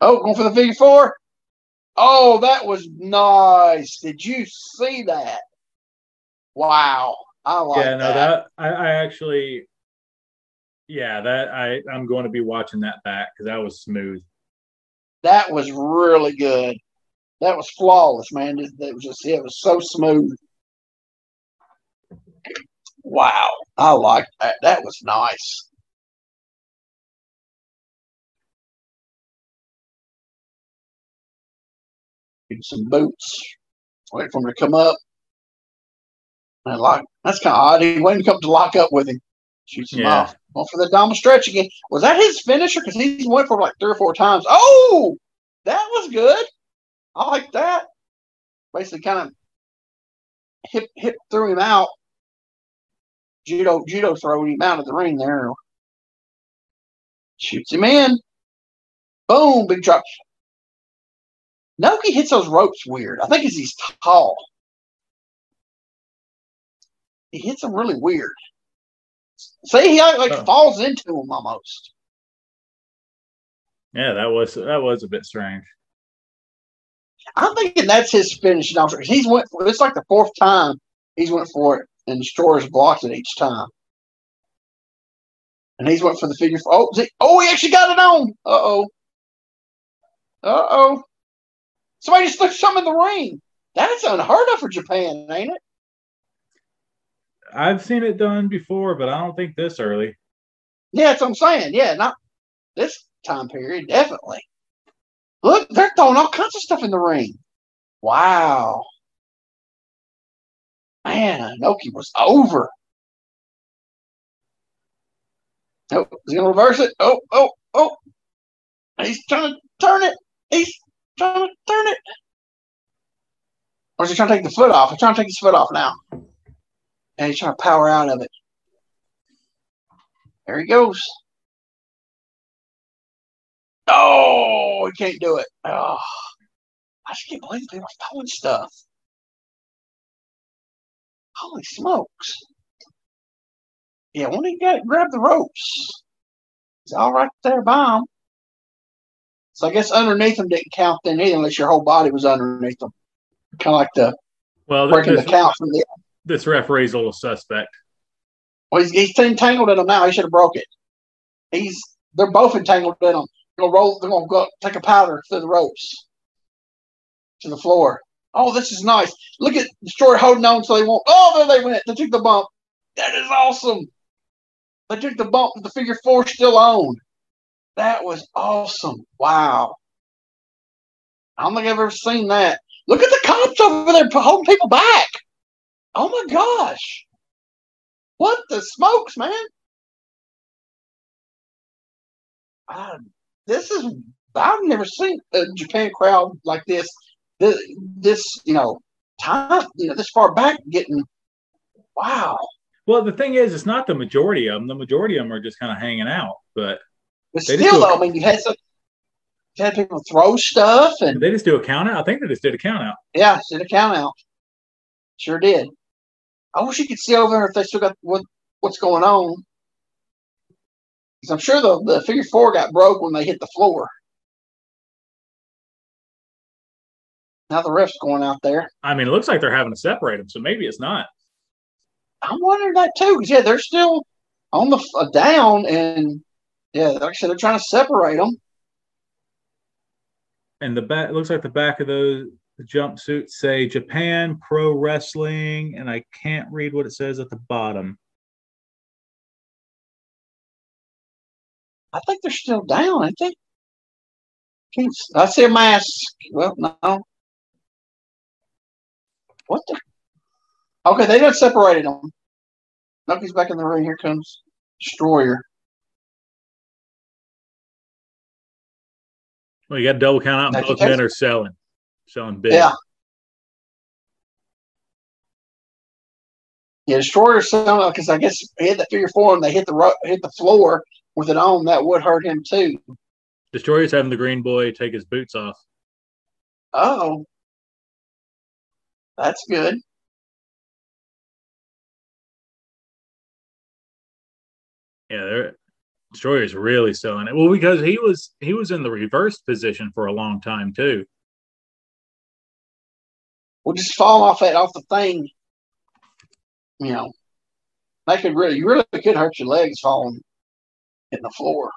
Oh, going for the figure four. Oh, that was nice. Did you see that? Wow. I like yeah, no, that. that I, I actually, yeah, that I I'm going to be watching that back because that was smooth. That was really good. That was flawless, man. It, it was just it was so smooth. Wow, I like that. That was nice. Get some boots. Wait for him to come up. And like that's kind of odd. He waited to come to lock up with him. Shoots him Yeah. off. Going for the Dama stretch again. Was that his finisher? Because he went for like three or four times. Oh, that was good. I like that. Basically, kind of hip hip threw him out. Judo judo throwed him out of the ring there. Shoots him in. Boom, big drop. Noki hits those ropes weird. I think it's he's tall. He hits them really weird. See, he like Oh. falls into them almost. Yeah, that was that was a bit strange. I'm thinking that's his finish. Now, he's went for it's like the fourth time he's went for it, and Destroyer's blocked it each time. And he's went for the figure. Four. Oh, see, oh, he actually got it on. Uh oh. Uh oh. Somebody just threw something in the ring. That's unheard of for Japan, ain't it? I've seen it done before, but I don't think this early. Yeah, that's what I'm saying. Yeah, not this time period, definitely. Look, they're throwing all kinds of stuff in the ring. Wow. Man, Noki was over. Oh, he's gonna reverse it. Oh, oh, oh. He's trying to turn it. He's trying to turn it. Or is he trying to take the foot off? He's trying to take his foot off now. And he's trying to power out of it. There he goes. Oh, he can't do it. Oh, I just can't believe people are throwing stuff. Holy smokes. Yeah, when he got grab the ropes, he's all right there by him. So I guess underneath him didn't count then either, unless your whole body was underneath him. Kind of like the Well, breaking this, the count from the. this referee's a little suspect. Well, he's, he's entangled in him now. He should have broke it. He's they're both entangled in him. Gonna roll. They're gonna go take a powder through the ropes to the floor. Oh, this is nice. Look at the Destroyer holding on so they won't. Oh, there they went. They took the bump. That is awesome. They took the bump with the figure four still on. That was awesome. Wow. I don't think I've ever seen that. Look at the cops over there holding people back. Oh my gosh. What the smokes, man? Uh, this is I've never seen a Japan crowd like this. This, this you know, time you know this far back getting. Wow. Well, the thing is, it's not the majority of them. The majority of them are just kind of hanging out, but But They still, though, I mean, you had some, you had people throw stuff, and they just do a count out. I think they just did a count out. yeah, did a count out. Sure did. I wish you could see over there if they still got what what's going on. Because I'm sure the the figure four got broke when they hit the floor. Now the ref's going out there. I mean, it looks like they're having to separate them, so maybe it's not. I'm wondering that too, because yeah, they're still on the uh, down, and yeah, like I said, they're trying to separate them. And the back it looks like the back of those jumpsuits say Japan Pro Wrestling, and I can't read what it says at the bottom. I think they're still down. I think. I see a mask. Well, no. What the? Okay, they just separated them. Nucky's back in the ring. Here comes Destroyer. Well, you got double count out, and That's both men are selling, selling big. Yeah. Yeah, Destroyer somehow because I guess he had that figure four and they hit the hit the floor with it on. That would hurt him too. Destroyer's having the green boy take his boots off. Oh, that's good. Yeah, they're Destroyer's really selling it. Well, because he was he was in the reverse position for a long time too. Well, just fall off that off the thing. You know, that could really, you really could hurt your legs falling in the floor.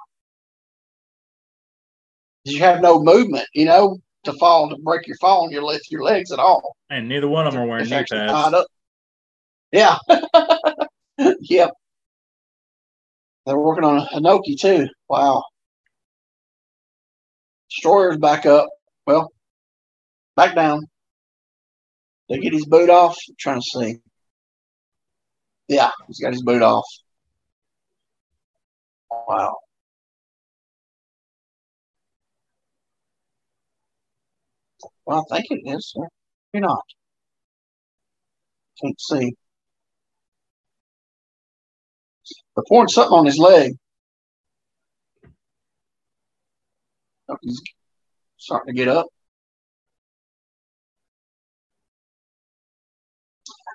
You have no movement, you know, to fall to break your fall and your lift your legs at all. And neither one of them are wearing It's knee pads. up. Yeah. yep. They're working on Inoki too. Wow. Destroyer's back up. Well, back down. They get his boot off. I'm trying to see. Yeah, he's got his boot off. Wow. Well, I think it is. Maybe not. Can't see. They're pouring something on his leg. Oh, he's starting to get up.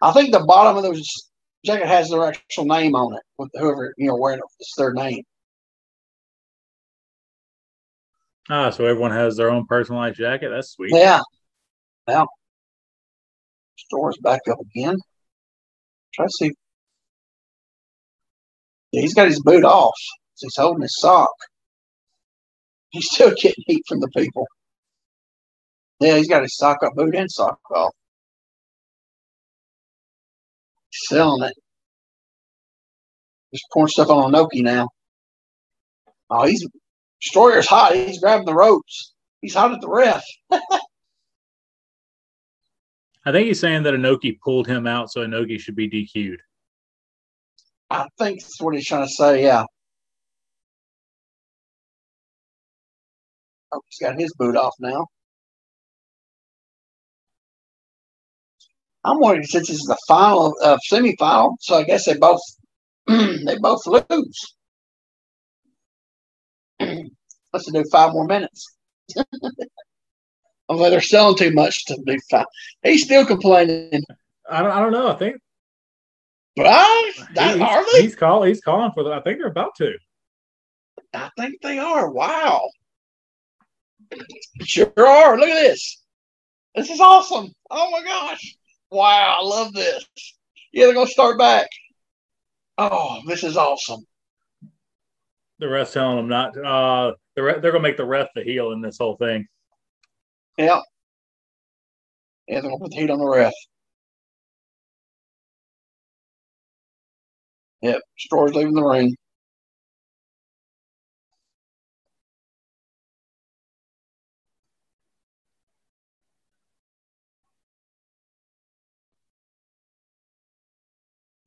I think the bottom of those jacket has their actual name on it, with whoever you know wearing it, it's their name. Ah, so everyone has their own personalized jacket. That's sweet. Yeah. Now, store's back up again. Try to see. Yeah, he's got his boot off. So he's holding his sock. He's still getting heat from the people. Yeah, he's got his sock up, boot and sock off selling it. Just pouring stuff on Inoki now. Oh, he's Destroyer's hot. He's grabbing the ropes. He's hot at the ref. I think he's saying that Inoki pulled him out, so Inoki should be DQ'd. I think that's what he's trying to say. Yeah. Oh, he's got his boot off now. I'm wondering since it's the final uh, semifinal, so I guess they both they both lose. Let's do five more minutes. I Although they're selling too much to do five. He's still complaining. I don't, I don't know. I think But I, that, he's, are they? he's calling. He's calling for the. I think they're about to. I think they are. Wow. Sure are. Look at this. This is awesome. Oh my gosh. Wow. I love this. Yeah, they're going to start back. Oh, this is awesome. The rest telling them not. Uh, the re- they're gonna make the ref the heel in this whole thing. Yeah. Yeah, they're going to put the heat on the ref. Yep. Store's leaving the ring.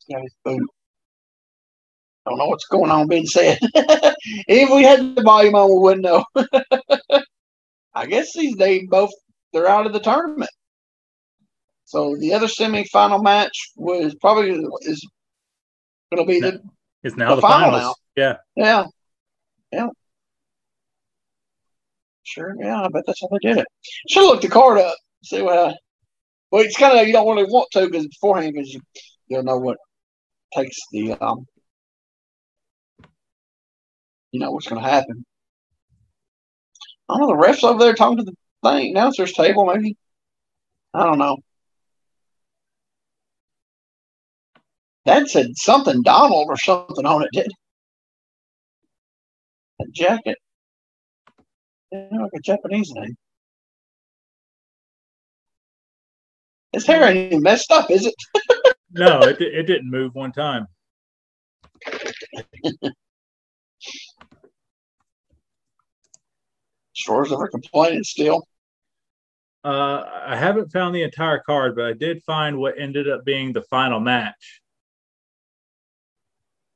His boot. Don't know what's going on being said. if we had the volume on, we wouldn't know. I guess these they both they're out of the tournament. So the other semifinal match was probably is going to be the It's now The the, final finals. now. Yeah. yeah yeah sure yeah I bet that's how they did it. Should look the card up see what. I, well, it's kind of you don't really want to because beforehand because you you'll know what takes the um you know what's going to happen. I don't know the refs over there talking to the thing announcers table maybe. I don't know. That said something Donald or something on it, did A jacket? Yeah, like a Japanese name. His hair ain't even messed up, is it? No, it, it didn't move one time. Store's never complaining still. Uh, I haven't found the entire card, but I did find what ended up being the final match.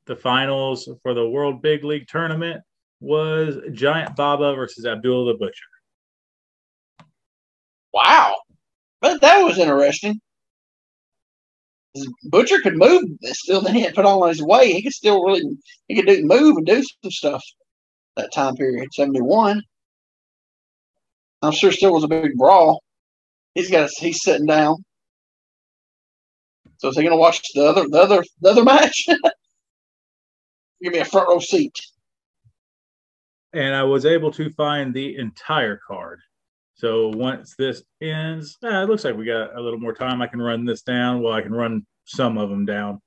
The finals for the World Big League Tournament was Giant Baba versus Abdul the Butcher. Wow. But that was interesting. Butcher could move still then he had to put on his weight. He could still really he could do move and do some stuff that time period, seventy one. I'm sure still was a big brawl. He's got he's sitting down. So is he gonna watch the other the other the other match? Give me a front row seat. and I was able to find the entire card. So once this ends, ah, it looks like we got a little more time. I can run this down. Well, I can run some of them down.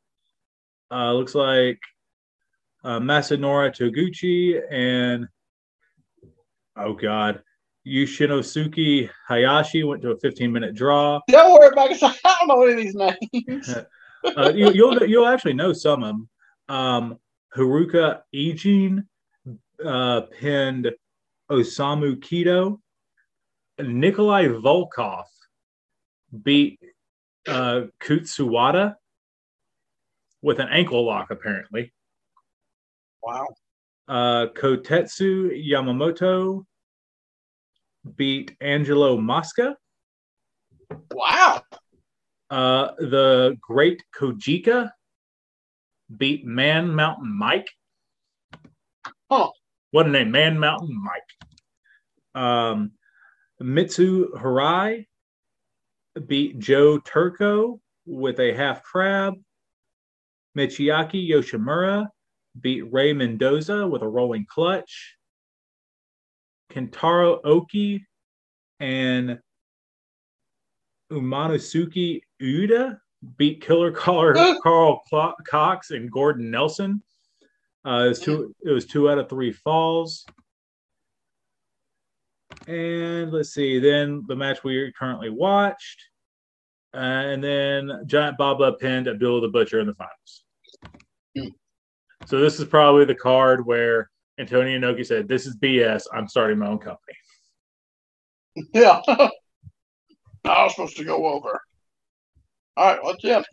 Uh, looks like uh, Masanori Toguchi and oh god, Yushinosuke Hayashi went to a 15 minute draw. Don't worry about it. I don't know any of these names. Uh, you, you'll you'll actually know some of them. Um, Haruka Eigen uh, pinned Osamu Kido. Nikolai Volkov beat uh, Kutsuwada with an ankle lock, apparently. Wow. Uh, Kotetsu Yamamoto beat Angelo Mosca. Wow. Uh, the Great Kojika beat Man Mountain Mike. Huh. What a name, Man Mountain Mike. Um, Mitsu Hirai beat Joe Turco with a half crab. Michiaki Yoshimura beat Ray Mendoza with a rolling clutch. Kintaro Oki and Umanosuke Ueda beat Killer Caller Carl Cox and Gordon Nelson. Uh, it, was two, it was two out of three falls. And let's see, then the match we currently watched. Uh, and then Giant Baba pinned Abdullah the Butcher in the finals. So this is probably the card where Antonio Inoki said, This is BS. I'm starting my own company. Yeah. I was supposed to go over. All right, what's up?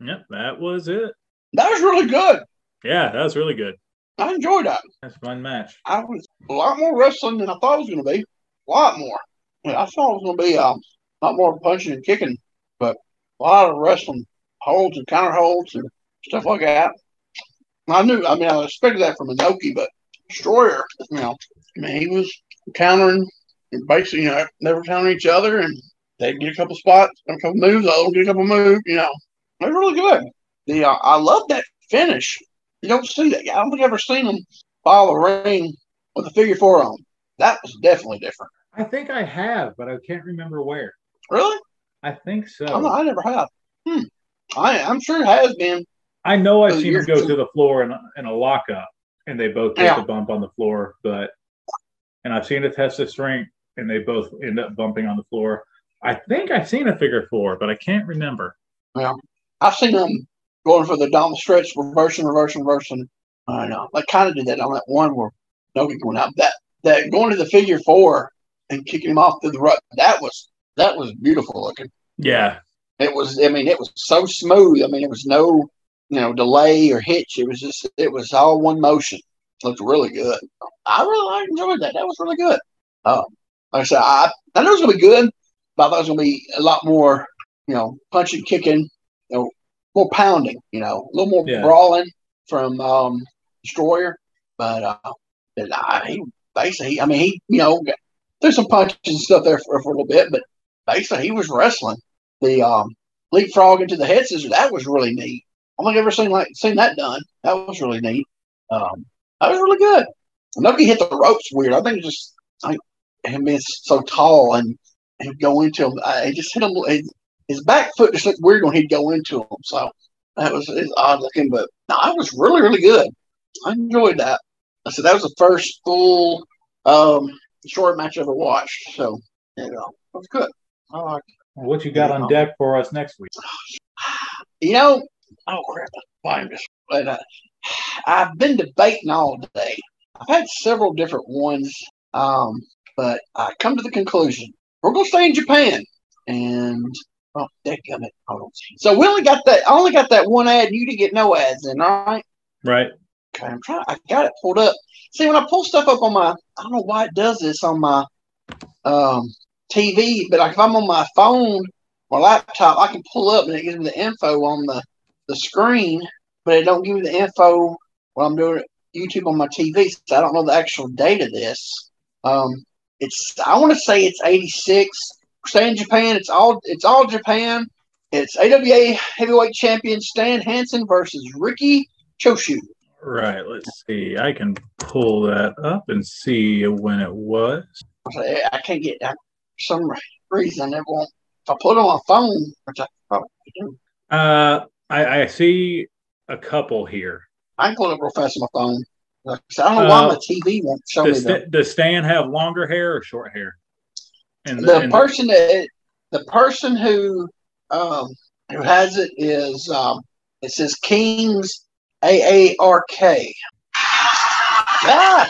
Yep, that was it. That was really good. Yeah, that was really good. I enjoyed that. That's a fun match. I was a lot more wrestling than I thought it was going to be. A lot more. I thought it was going to be um, a lot more punching and kicking, but a lot of wrestling holds and counter holds and stuff like that. I knew, I mean, I expected that from Inoki, but Destroyer, you know, I mean, he was countering and basically, you know, never countering each other, and they'd get a couple spots, a couple moves, one get a couple moves, you know. They're really good. The uh, I love that finish. You don't see that. I don't think I've ever seen them file a ring with a figure four on. That was definitely different. I think I have, but I can't remember where. Really? I think so. Not, I never have. Hmm. I, I'm sure it has been. I know I've seen them go to the floor in, in a lockup, and they both take the bump on the floor. But and I've seen it test the strength, and they both end up bumping on the floor. I think I've seen a figure four, but I can't remember. I've seen them going for the down the stretch, reversing, reversing, reversing. I know. I kind of did that on that one where Nogi going out. That that going to the figure four and kicking him off to the rut. That was that was beautiful looking. Yeah, It was. I mean, it was so smooth. I mean, it was no you know delay or hitch. It was just it was all one motion. looked really good. I really I enjoyed that. That was really good. Um, like I said, I I knew it was gonna be good, but I thought it was gonna be a lot more, you know, punching, kicking, you know, more pounding, you know, a little more Yeah. brawling from um, Destroyer. But uh, but, uh, he basically, I mean, he you know, there's some punches and stuff there for, for a little bit, but basically he was wrestling. The um, leapfrog into the head scissors that was really neat. I don't think I've ever seen like seen that done. That was really neat. Um, that was really good. I know he hit the ropes weird. I think just like him being so tall and and go into him. I, he just hit him. His back foot just looked weird when he'd go into him. So that was it's odd looking, but no, it was really really good. I enjoyed that. I said that was the first full um, short match I ever watched. So you know, it was good. I like. what you got on deck for us next week? You know, oh crap, find this. But uh, I've been debating all day. I've had several different ones, um, but I come to the conclusion we're gonna stay in Japan. And oh, dadgummit, hold on. So we only got that. I only got that one ad. You didn't get no ads in, all right? Right. Okay, I'm trying. I got it pulled up. See, when I pull stuff up on my, I don't know why it does this on my um, TV, but like if I'm on my phone or laptop, I can pull up and it gives me the info on the the screen, but it don't give me the info when I'm doing YouTube on my TV. So I don't know the actual date of this. Um, it's I want to say it's 86. Stay in Japan. It's all it's all Japan. It's AWA heavyweight champion Stan Hansen versus Ricky Choshu. Right. Let's see. I can pull that up and see when it was. I can't get that for some reason. It won't. If I put it on my phone, which I probably do, Uh, I, I see a couple here. I can pull it up real fast on my phone. I don't know why Uh, my TV won't show me Does, the, Sta- does Stan have longer hair or short hair? And the person that the person who um, who has it is um, it says Kings A A R K. Ah,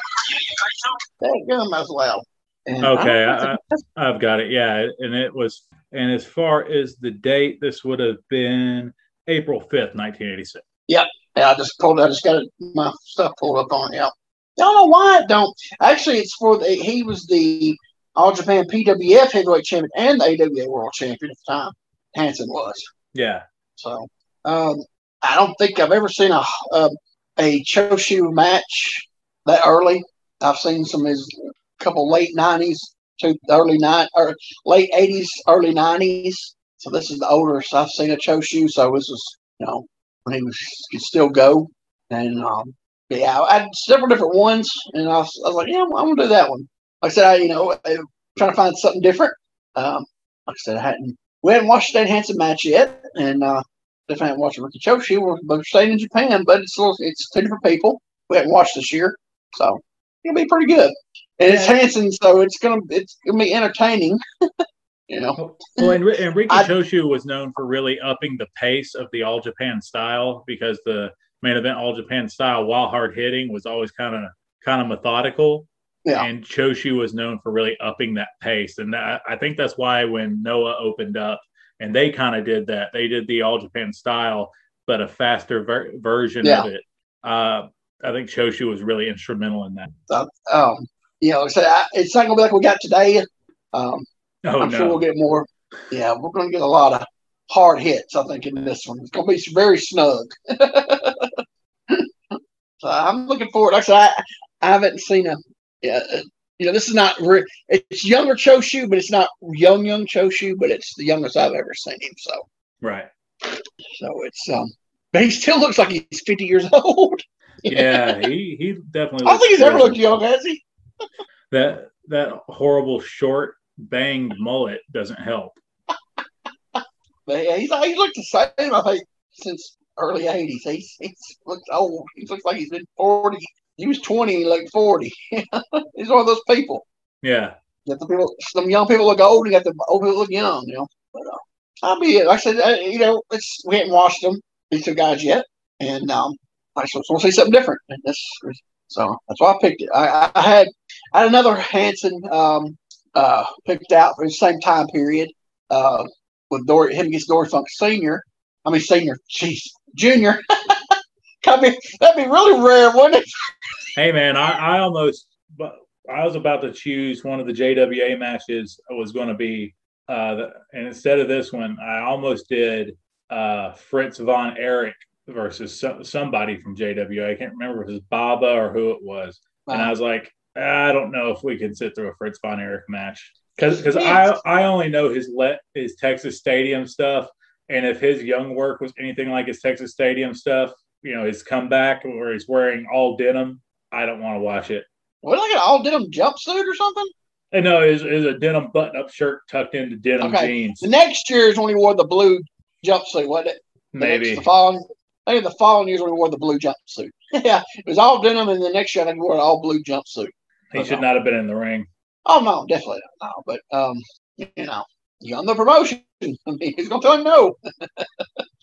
that gun as well. And Okay, I, I, I've got it. Yeah, and it was. And as far as the date, this would have been April fifth, nineteen eighty six. Yep. Yeah, I just pulled. I just got it, my stuff pulled up on it. Yeah, I don't know why it don't. Actually, it's for the. He was the All Japan PWF heavyweight champion and the AWA World Champion at the time. Hanson was. Yeah, So, um, I don't think I've ever seen a a, a Choshu match that early. I've seen some of his couple late nineties to early nine or late eighties, early nineties. So this is the oldest I've seen a Choshu. So this was you know when he was could still go. And um, yeah, I had several different ones, and I was, I was like, yeah, I'm, I'm gonna do that one. Like I said, I you know I'm trying to find something different. Um, like I said, I hadn't we hadn't watched that Hansen match yet, and uh, definitely haven't watched Ricky Choshu. We're both staying in Japan, but it's a little, it's two different people we haven't watched this year, so it'll be pretty good. And it's Yeah. Hansen, so it's gonna it's gonna be entertaining. you know, Well, and, and I- Choshu was known for really upping the pace of the All Japan style because the main event All Japan style, while hard hitting, was always kind of kind of methodical. Yeah. And Choshu was known for really upping that pace, and that, I think that's why when Noah opened up, and they kind of did that, they did the All Japan style, but a faster ver- version Yeah. of it. Uh, I think Choshu was really instrumental in that. Uh, um, you know, so I, it's not gonna be like we got today. Um, Oh I'm no, sure we'll get more. Yeah, we're gonna get a lot of hard hits. I think in this one, it's gonna be very snug. so I'm looking forward. Like I said, I, I haven't seen a. Yeah, uh, you know, this is not. Re- it's younger Choshu, but it's not young young Choshu, but it's the youngest I've ever seen him. So, right? so it's um. But he still looks like he's 50 years old. Yeah, he he definitely. I don't think he's looks ever looked young, has he? that that horrible short banged mullet doesn't help. But yeah, he's he looked the same. I think since early '80s. He's he's looked old. He looks like he's been 40. He was 20, like 40. he's one of those people. Yeah, That the people, some young people look old, and got the old people look young. You know, but uh, I'll be. Like I said, uh, you know, it's we hadn't watched them these two guys yet, and um, I just want to see something different. And this, so that's why I picked it. I, I had I had another Hansen um, uh, picked out for the same time period uh, with Dory, him against Dory Funk Senior. I mean Senior, jeez, Junior. That'd be, that'd be really rare, wouldn't it? Hey man, I, I almost but I was about to choose one of the JWA matches was going to be uh the, and instead of this one, I almost did uh Fritz von Erich versus so, somebody from JWA. I can't remember if it was Baba or who it was. And I was like, I don't know if we can sit through a Fritz von Erich match because because I I only know his let his Texas Stadium stuff, and if his young work was anything like his Texas Stadium stuff, you know, his comeback where he's wearing all denim, I don't want to watch it. What like an all denim jumpsuit or something? And no, is is a denim button up shirt tucked into denim Okay. jeans, The next year is when he wore the blue jumpsuit, wasn't it? The next- maybe. the following, I think the following year is when he wore the blue jumpsuit. yeah, it was all denim, and the next year I think he wore an all blue jumpsuit. He should not have been in the ring. Oh no, definitely not. No, but um, you know, you on the promotion. I mean, he's gonna tell him no.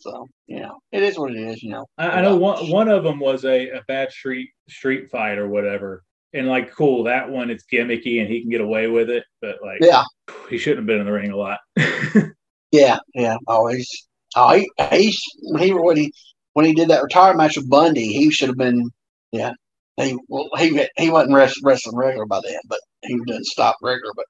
so you know, it is what it is. You know. I, I know uh, one one of them was a, a bad street street fight or whatever. And like, cool, that one it's gimmicky and he can get away with it, but like, Yeah, he shouldn't have been in the ring a lot. yeah, yeah. Always. Oh, he he when he when he when he did that retirement match with Bundy, he should have been. Yeah, he well he he wasn't rest, wrestling regular by then, but he didn't stop regular. But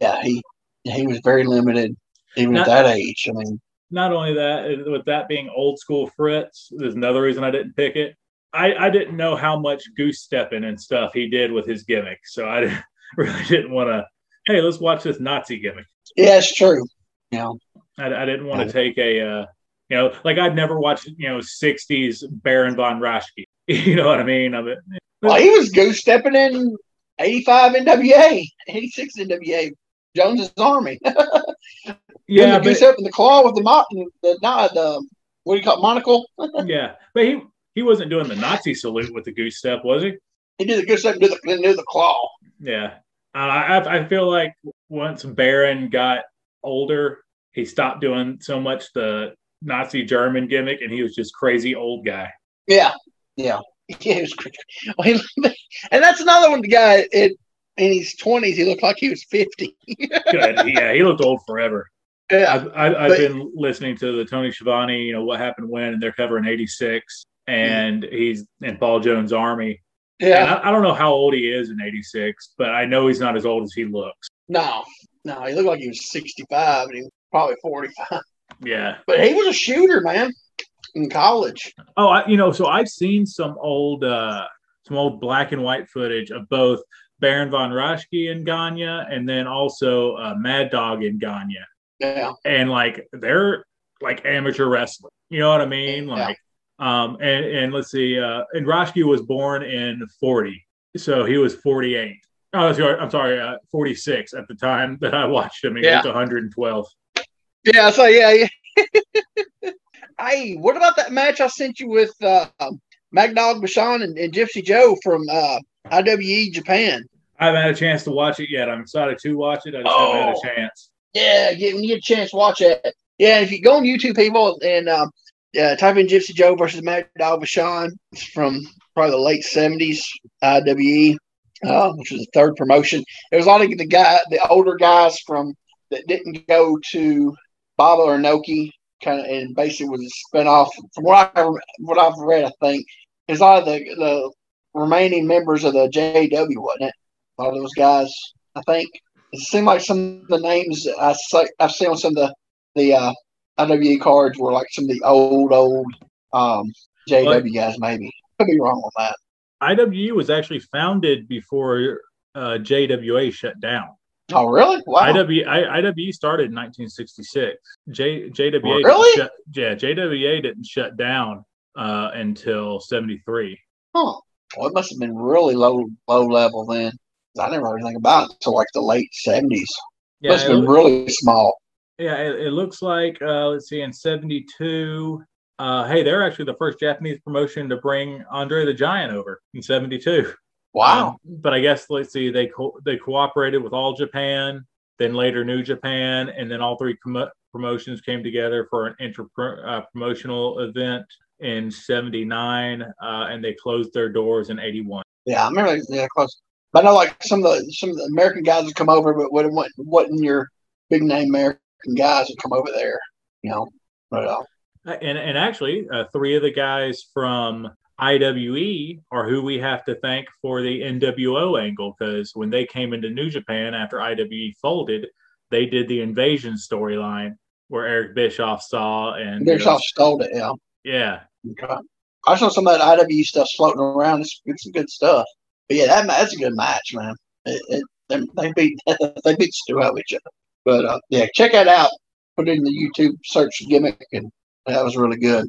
yeah, he he was very limited even Not- at that age. I mean, Not only that, with that being old school Fritz, there's another reason I didn't pick it. I, I didn't know how much goose stepping and stuff he did with his gimmick, so I didn't, really didn't want to. Hey, let's watch this Nazi gimmick. yeah, it's true. Yeah, I, I didn't want to take a, uh, you know, like I'd never watched, you know, '60s Baron von Raschke. You know what I mean? I mean, well, he was goose stepping in '85 NWA, '86 NWA, Jones's Army. yeah, the goose but, up in the claw with the mo- the not the what do you call it, monocle? yeah, but he he wasn't doing the Nazi salute with the goose step, was he? He did the goose step, and did the, then did the claw. Yeah, uh, I I feel like once Baron got older, he stopped doing so much the Nazi German gimmick, and he was just crazy old guy. Yeah, yeah, yeah. He was crazy. And that's another one. The guy it, in his twenties, he looked like he was fifty. Good. yeah, he looked old forever. Yeah, I've, I've, I've But- been listening to the Tony Schiavone, you know, what happened when, and they're covering 86, and he's in Paul Jones' army. And yeah. I, I don't know how old he is in 86, but I know he's not as old as he looks. No, no, he looked like he was sixty-five, and he was probably forty-five. Yeah. But he was a shooter, man, in college. Oh, I, you know, so I've seen some old, uh, some old black and white footage of both Baron von Raschke and Gagne, and then also uh, Mad Dog and Gagne. Yeah, and like they're like amateur wrestling. You know what I mean? Yeah. Like, um, and and let's see, uh, and Raschke was born in forty, so he was forty eight. Oh, sorry, I'm sorry, uh, forty six at the time that I watched him. He Yeah. was one hundred and twelve. yeah. So yeah, yeah. hey, what about that match I sent you with uh, Mad Dog Vachon and, and Gypsy Joe from uh, IWE Japan? I haven't had a chance to watch it yet. I'm excited to watch it. I just haven't had Oh. a chance. Yeah, get, when you get a chance, watch it. Yeah, if you go on YouTube, people, and um, uh, type in Gypsy Joe versus Mad Dog Vachon, from probably the late seventies IWE, uh, which was the third promotion. There was a lot of the guy, the older guys from that didn't go to Baba or Noki, kind of, and basically was a spinoff. From what I what I've read, I think it's a lot of the the remaining members of the JW, wasn't it? A lot of those guys, I think. It seemed like some of the names I saw, I've seen on some of the the uh, IWE cards were like some of the old old um, JW guys. Maybe could be wrong on that. IWE was actually founded before uh, JWA shut down. Oh, really? Wow. IW, I, IWE started in 1966. J, JWA, really? Shut, yeah, JWA didn't shut down uh, until 73. Huh. Well, it must have been really low low level then. I never heard anything about it until like the late 70s. Yeah, have been really small. Yeah, it, it looks like, uh, let's see, in 72, uh, hey, they're actually the first Japanese promotion to bring Andre the Giant over in 72. Wow. Um, but I guess let's see, they co- they cooperated with All Japan, then later New Japan, and then all three com- promotions came together for an inter uh, promotional event in '79, uh, and they closed their doors in '81. Yeah, I remember. Yeah, close. But I know like some of the some of the American guys would come over, but what what wasn't your big name American guys would come over there, you know. But uh, and and actually, uh, three of the guys from IWE are who we have to thank for the NWO angle because when they came into New Japan after IWE folded, they did the invasion storyline where Eric Bischoff saw and Bischoff stole it. Yeah. Yeah. Okay. I saw some of that IWE stuff floating around. It's, it's some good stuff. But yeah, that, that's a good match, man. It, it, they, they beat they beat Stu out each other. But uh, yeah, check that out. Put it in the YouTube search gimmick, and that was really good.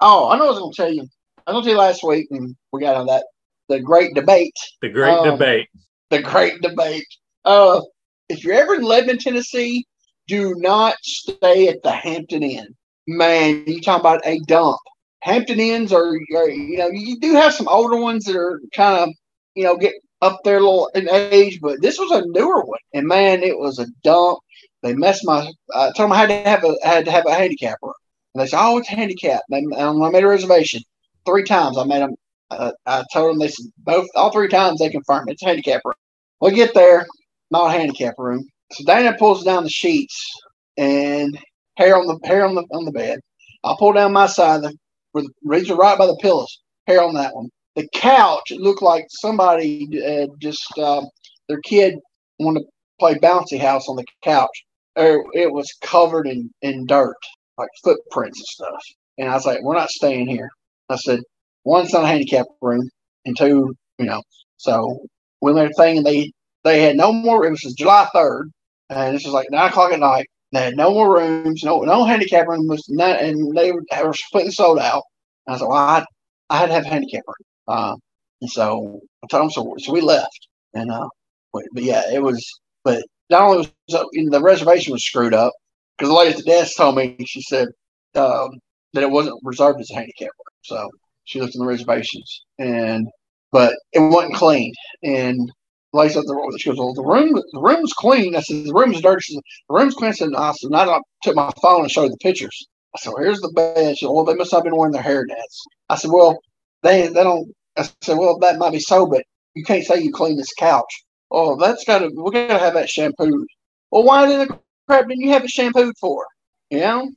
Oh, I know I was going to tell you. I told you last week, and we got on that the great debate. The great um, debate. The great debate. Uh, if you're ever in Lebanon, Tennessee, do not stay at the Hampton Inn. Man, you talking about a dump. Hampton Inns are, are, you know, you do have some older ones that are kind of, you know, get up there a little in age, but this was a newer one, and man, it was a dump. They messed my. I told them I had to have a I had to have a handicap room, and they said, "Oh, it's handicap." And I made a reservation three times. I made them. Uh, I told them they both all three times they confirmed it's a handicap room. We get there, not a handicap room. So Dana pulls down the sheets and hair on the hair on the on the bed. I pull down my side, the where the are right by the pillows. Hair on that one. The couch looked like somebody uh, just uh, their kid wanted to play bouncy house on the couch. Or it was covered in in dirt, like footprints and stuff. And I was like, "We're not staying here." I said, one, it's not a handicap room, and two, you know. So when they're thinking they they had no more. It was July third, and this was like nine o'clock at night. They had no more rooms, no no handicap room was not, and they were, they were completely sold out. And I said, well, I, I had to have a handicap room. Uh, and so I told him, so, so we left. And uh, but, but yeah, it was. But not only was the reservation was screwed up because the lady at the desk told me she said um, that it wasn't reserved as a handicap room. So she looked in the reservations, and but it wasn't clean. And like said, the, she goes, "Well, the room, the room's clean." I said, "The room's dirty." She said, "The room's clean." I said, "I said, I took my phone and showed the pictures." I said, well, "Here's the bed." She said, "Well, they must have been wearing their hair nets." I said, "Well, they they don't." I said, "Well, that might be so, but you can't say you clean this couch." Oh, that's got to. We're gonna have that shampooed. Well, why didn't the crap didn't you have it shampooed for? You know,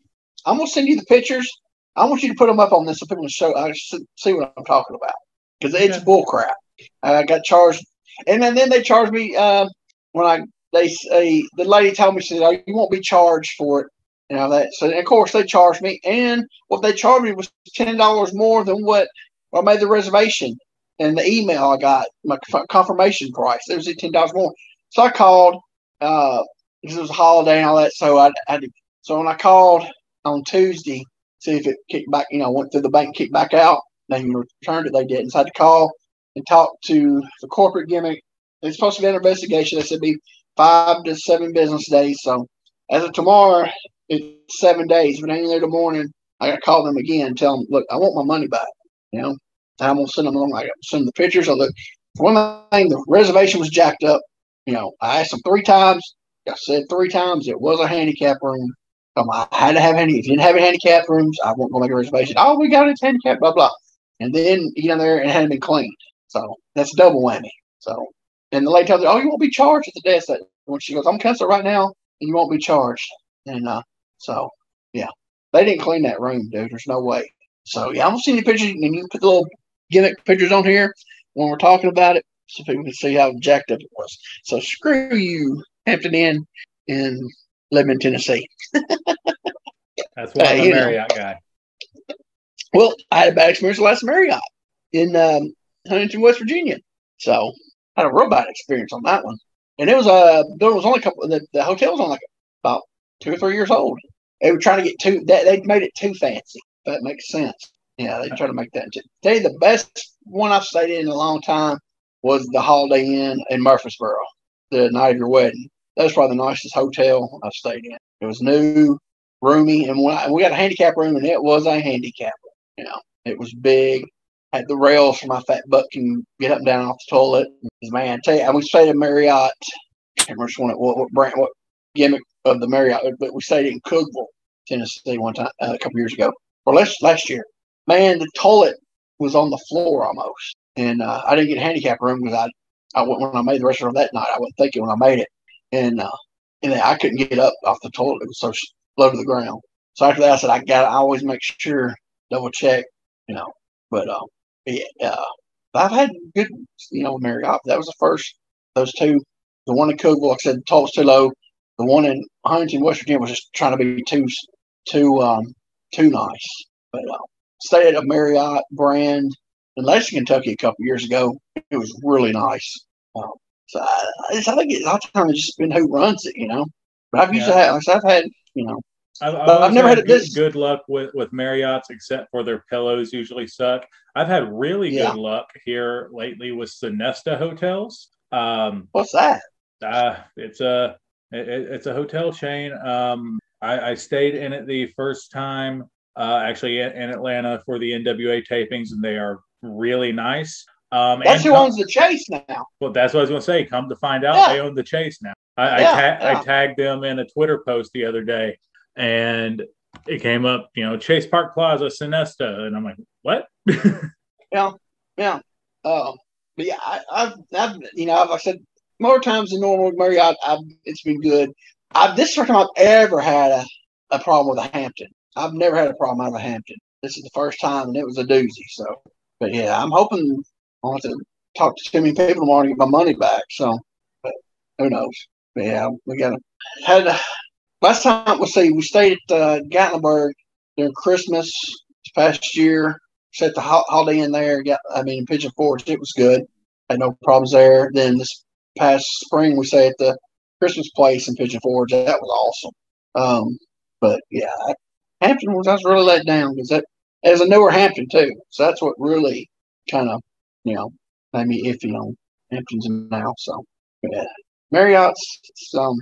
I'm gonna send you the pictures. I want you to put them up on this so people can show I see what I'm talking about because it's yeah. bull crap. I got charged, and then, then they charged me uh, when I they say the lady told me she said, "Oh, you won't be charged for it." You know that. So of course they charged me, and what they charged me was ten dollars more than what I made the reservation. And the email I got my confirmation price. It was ten dollars more. So I called uh, because it was a holiday and all that. So I, I so when I called on Tuesday see if it kicked back, you know, went through the bank, kicked back out. They returned it. They didn't. So I had to call and talk to the corporate gimmick. It's supposed to be an investigation. They said be five to seven business days. So as of tomorrow, it's seven days. But ain't there the morning, I got to call them again tell them, look, I want my money back. You know, I'm gonna send them along. I send the pictures. Look. One thing, the reservation was jacked up. You know, I asked them three times. I said three times it was a handicap room. Um, I had to have any. If you didn't have any handicap rooms, I won't go make a reservation. Oh, we got it handicap, blah blah. And then you in there and it hadn't been cleaned. So that's double whammy. So and the lady tells her, "Oh, you won't be charged at the desk." When she goes, "I'm canceling right now, and you won't be charged." And uh, so yeah, they didn't clean that room, dude. There's no way. So yeah, I'm gonna send you pictures, and you put the little gimmick pictures on here when we're talking about it, so people can see how jacked up it was. So screw you, Hampton Inn in Lebanon, Tennessee. That's why I'm a Marriott know. guy. Well, I had a bad experience last Marriott in um, Huntington, West Virginia. So I had a real bad experience on that one. And it was a uh, there was only a couple. The, the hotel was only like about two or three years old. They were trying to get too. They, they made it too fancy. That makes sense. Yeah, they try to make that. Tell you the best one I've stayed in, a long time was the Holiday Inn in Murfreesboro. The night of your wedding. That was probably the nicest hotel I've stayed in. It was new, roomy, and I, we got a handicap room, and it was a handicap room. You know, it was big. Had the rails for my fat butt can get up and down off the toilet. Man, tell you, and we stayed at Marriott. I can't remember what, what, what brand, what gimmick of the Marriott, but we stayed in Cookeville, Tennessee, one time uh, a couple years ago, or last last year. Man, the toilet was on the floor almost, and uh, I didn't get a handicap room because I, I went when I made the restaurant that night, I wasn't thinking when I made it, and uh, and I couldn't get up off the toilet; it was so low to the ground. So after that, I said I got. I always make sure double check, you know. But um, yeah, uh, I've had good, you know, Marriott. That was the first. Those two, the one in Cookeville, like I said, the toll was too low. The one in Huntington, West Virginia, was just trying to be too, too, um, too nice. But uh, stayed at a Marriott brand in Lexington, Kentucky, a couple years ago. It was really nice. Um, so I, I, think it's all time it's just been who runs it, you know. But I've used yeah. to have, I've had, you know, I've, I've, I've never had, had good, good, luck with, with Marriott's, except for their pillows usually suck. I've had really yeah. good luck here lately with Sonesta hotels. Um, What's that? Uh, it's a it, it's a hotel chain. Um, I, I, stayed in it the first time, uh, actually in, in, Atlanta for the NWA tapings, and they are really nice. Um, that's who come, owns the Chase now. Well, that's what I was going to say. Come to find out, yeah. they own the Chase now. I, yeah, I, ta- yeah. I tagged them in a Twitter post the other day and it came up, you know, Chase Park Plaza, Sonesta, and I'm like, what? yeah, yeah. Uh, but yeah, I, have I've, you know, I've said more times than normal with Marriott. I've, it's been good. I, this is the first time I've ever had a, a problem with a Hampton. I've never had a problem out of Hampton. This is the first time, and it was a doozy. So, but yeah, I'm hoping I want to talk to too many people tomorrow to get my money back. So, but who knows? But yeah, we got to had last time we see we stayed at uh, Gatlinburg during Christmas this past year. Set the holiday in there. Got I mean in Pigeon Forge. It was good. Had no problems there. Then this past spring we stayed at the Christmas place in Pigeon Forge. That was awesome. Um, but yeah, Hampton was I was really let down because that as a newer Hampton too. So that's what really kind of you know made me iffy on Hamptons now. So yeah, Marriott's um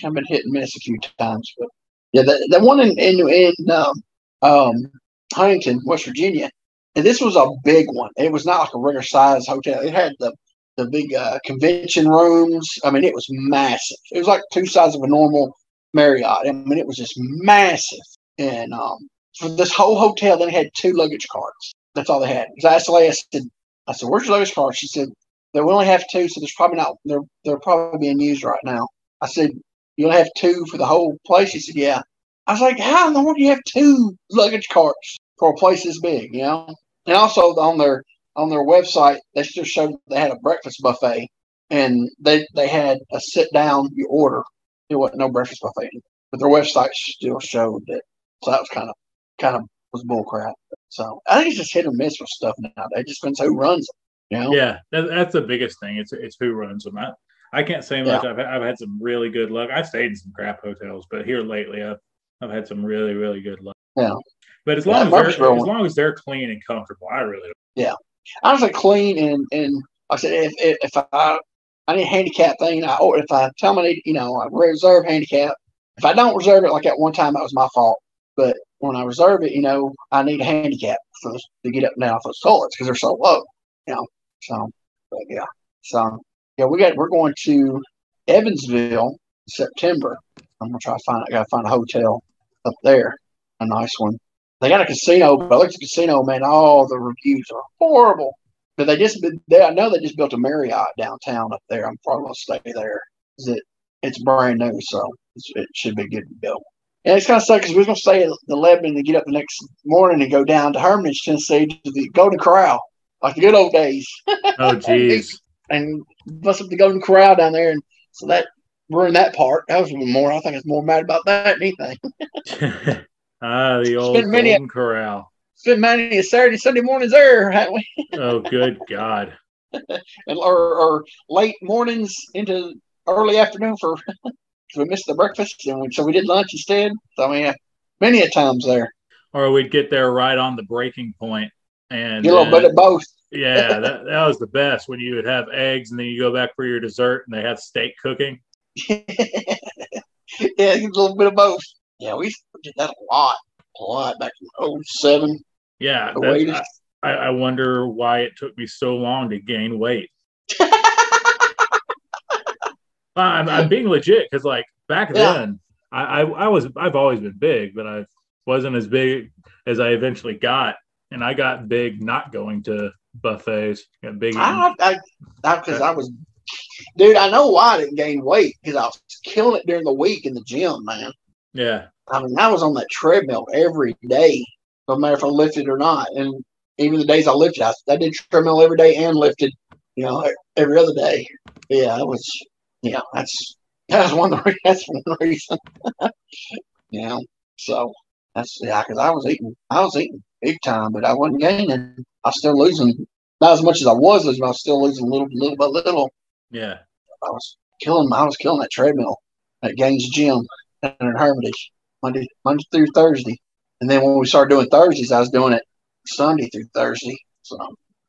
kind of been hit and miss a few times. But yeah, the, the one in in, in um, um, Huntington, West Virginia, and this was a big one. It was not like a regular size hotel. It had the the big uh, convention rooms. I mean, it was massive. It was like two sides of a normal Marriott. I mean, it was just massive. And um, for this whole hotel, then had two luggage carts. That's all they had. Because I asked the lady, I said, I said, "Where's your luggage cart?" She said, "They only have two, so there's probably not. They're they're probably being used right now." I said, You'll have two for the whole place. She said, Yeah. I was like, How in the world do you have two luggage carts for a place this big? You know? And also on their on their website, they just showed they had a breakfast buffet and they they had a sit down, you order. There wasn't no breakfast buffet. But their website still showed that. So that was kind of kind of was bull crap. So I think it's just hit or miss with stuff now. It just depends who runs it. You know? Yeah, that, that's the biggest thing. It's it's who runs them. I, I can't say much. Yeah. I've, I've had some really good luck. I've stayed in some crap hotels, but here lately, I've, I've had some really, really good luck. Yeah. But as long yeah, as they're, as long as they're clean and comfortable, I really. Don't. Yeah, honestly, clean and and like I said, if if, if I I need a handicap thing, I or if I tell them need, you know, I reserve handicap. If I don't reserve it, like at one time, that was my fault. But when I reserve it, you know, I need a handicap for to get up and down off those toilets because they're so low. You know, so but yeah, so yeah, we got we're going to Evansville in September. I'm gonna try to find I gotta find a hotel up there, a nice one. They got a casino, but I looked at the casino, man, all the reviews are horrible. But they just they I know they just built a Marriott downtown up there. I'm probably gonna stay there. It, it's brand new, so it should be good to go. And it's kind of sad because we are going to stay at the Lebanon and get up the next morning and go down to Hermitage, Tennessee to the Golden Corral like the good old days. Oh, jeez. and bust up the Golden Corral down there, and so that ruined that part. That was a little more. I think I was more mad about that than anything. ah, the old been many- Golden Corral. Spent many a Saturday, Sunday mornings there, haven't we? Oh, good God. And, or, or late mornings into early afternoon for we missed the breakfast, and we, so we did lunch instead. So I mean, many a times there. Or we'd get there right on the breaking point and a little bit of both. Yeah, that, that was the best when you would have eggs and then you go back for your dessert and they have steak cooking. yeah, a little bit of both. Yeah, we did that a lot, a lot back in 07. Yeah, The that's- weight is- I, I wonder why it took me so long to gain weight. I'm, I'm being legit because, like, back Yeah. then, I, I, I was I've always been big, but I wasn't as big as I eventually got, and I got big not going to buffets. Got big. I, I, I, because I was, dude, I know why I didn't gain weight because I was killing it during the week in the gym, man. yeah, I mean, I was on that treadmill every day, no matter if I lifted or not. And even the days I lifted, I, I did treadmill every day and lifted, you know, every other day. Yeah, I was, yeah, that's that's one of the that's one reason. yeah, so that's yeah, because I was eating, I was eating big time, but I wasn't gaining. I was still losing, not as much as I was losing, but I was still losing little, little by little. yeah. I was killing, I was killing that treadmill at Gaines Gym in Hermitage, Monday, Monday through Thursday. And then when we started doing Thursdays, I was doing it Sunday through Thursday, so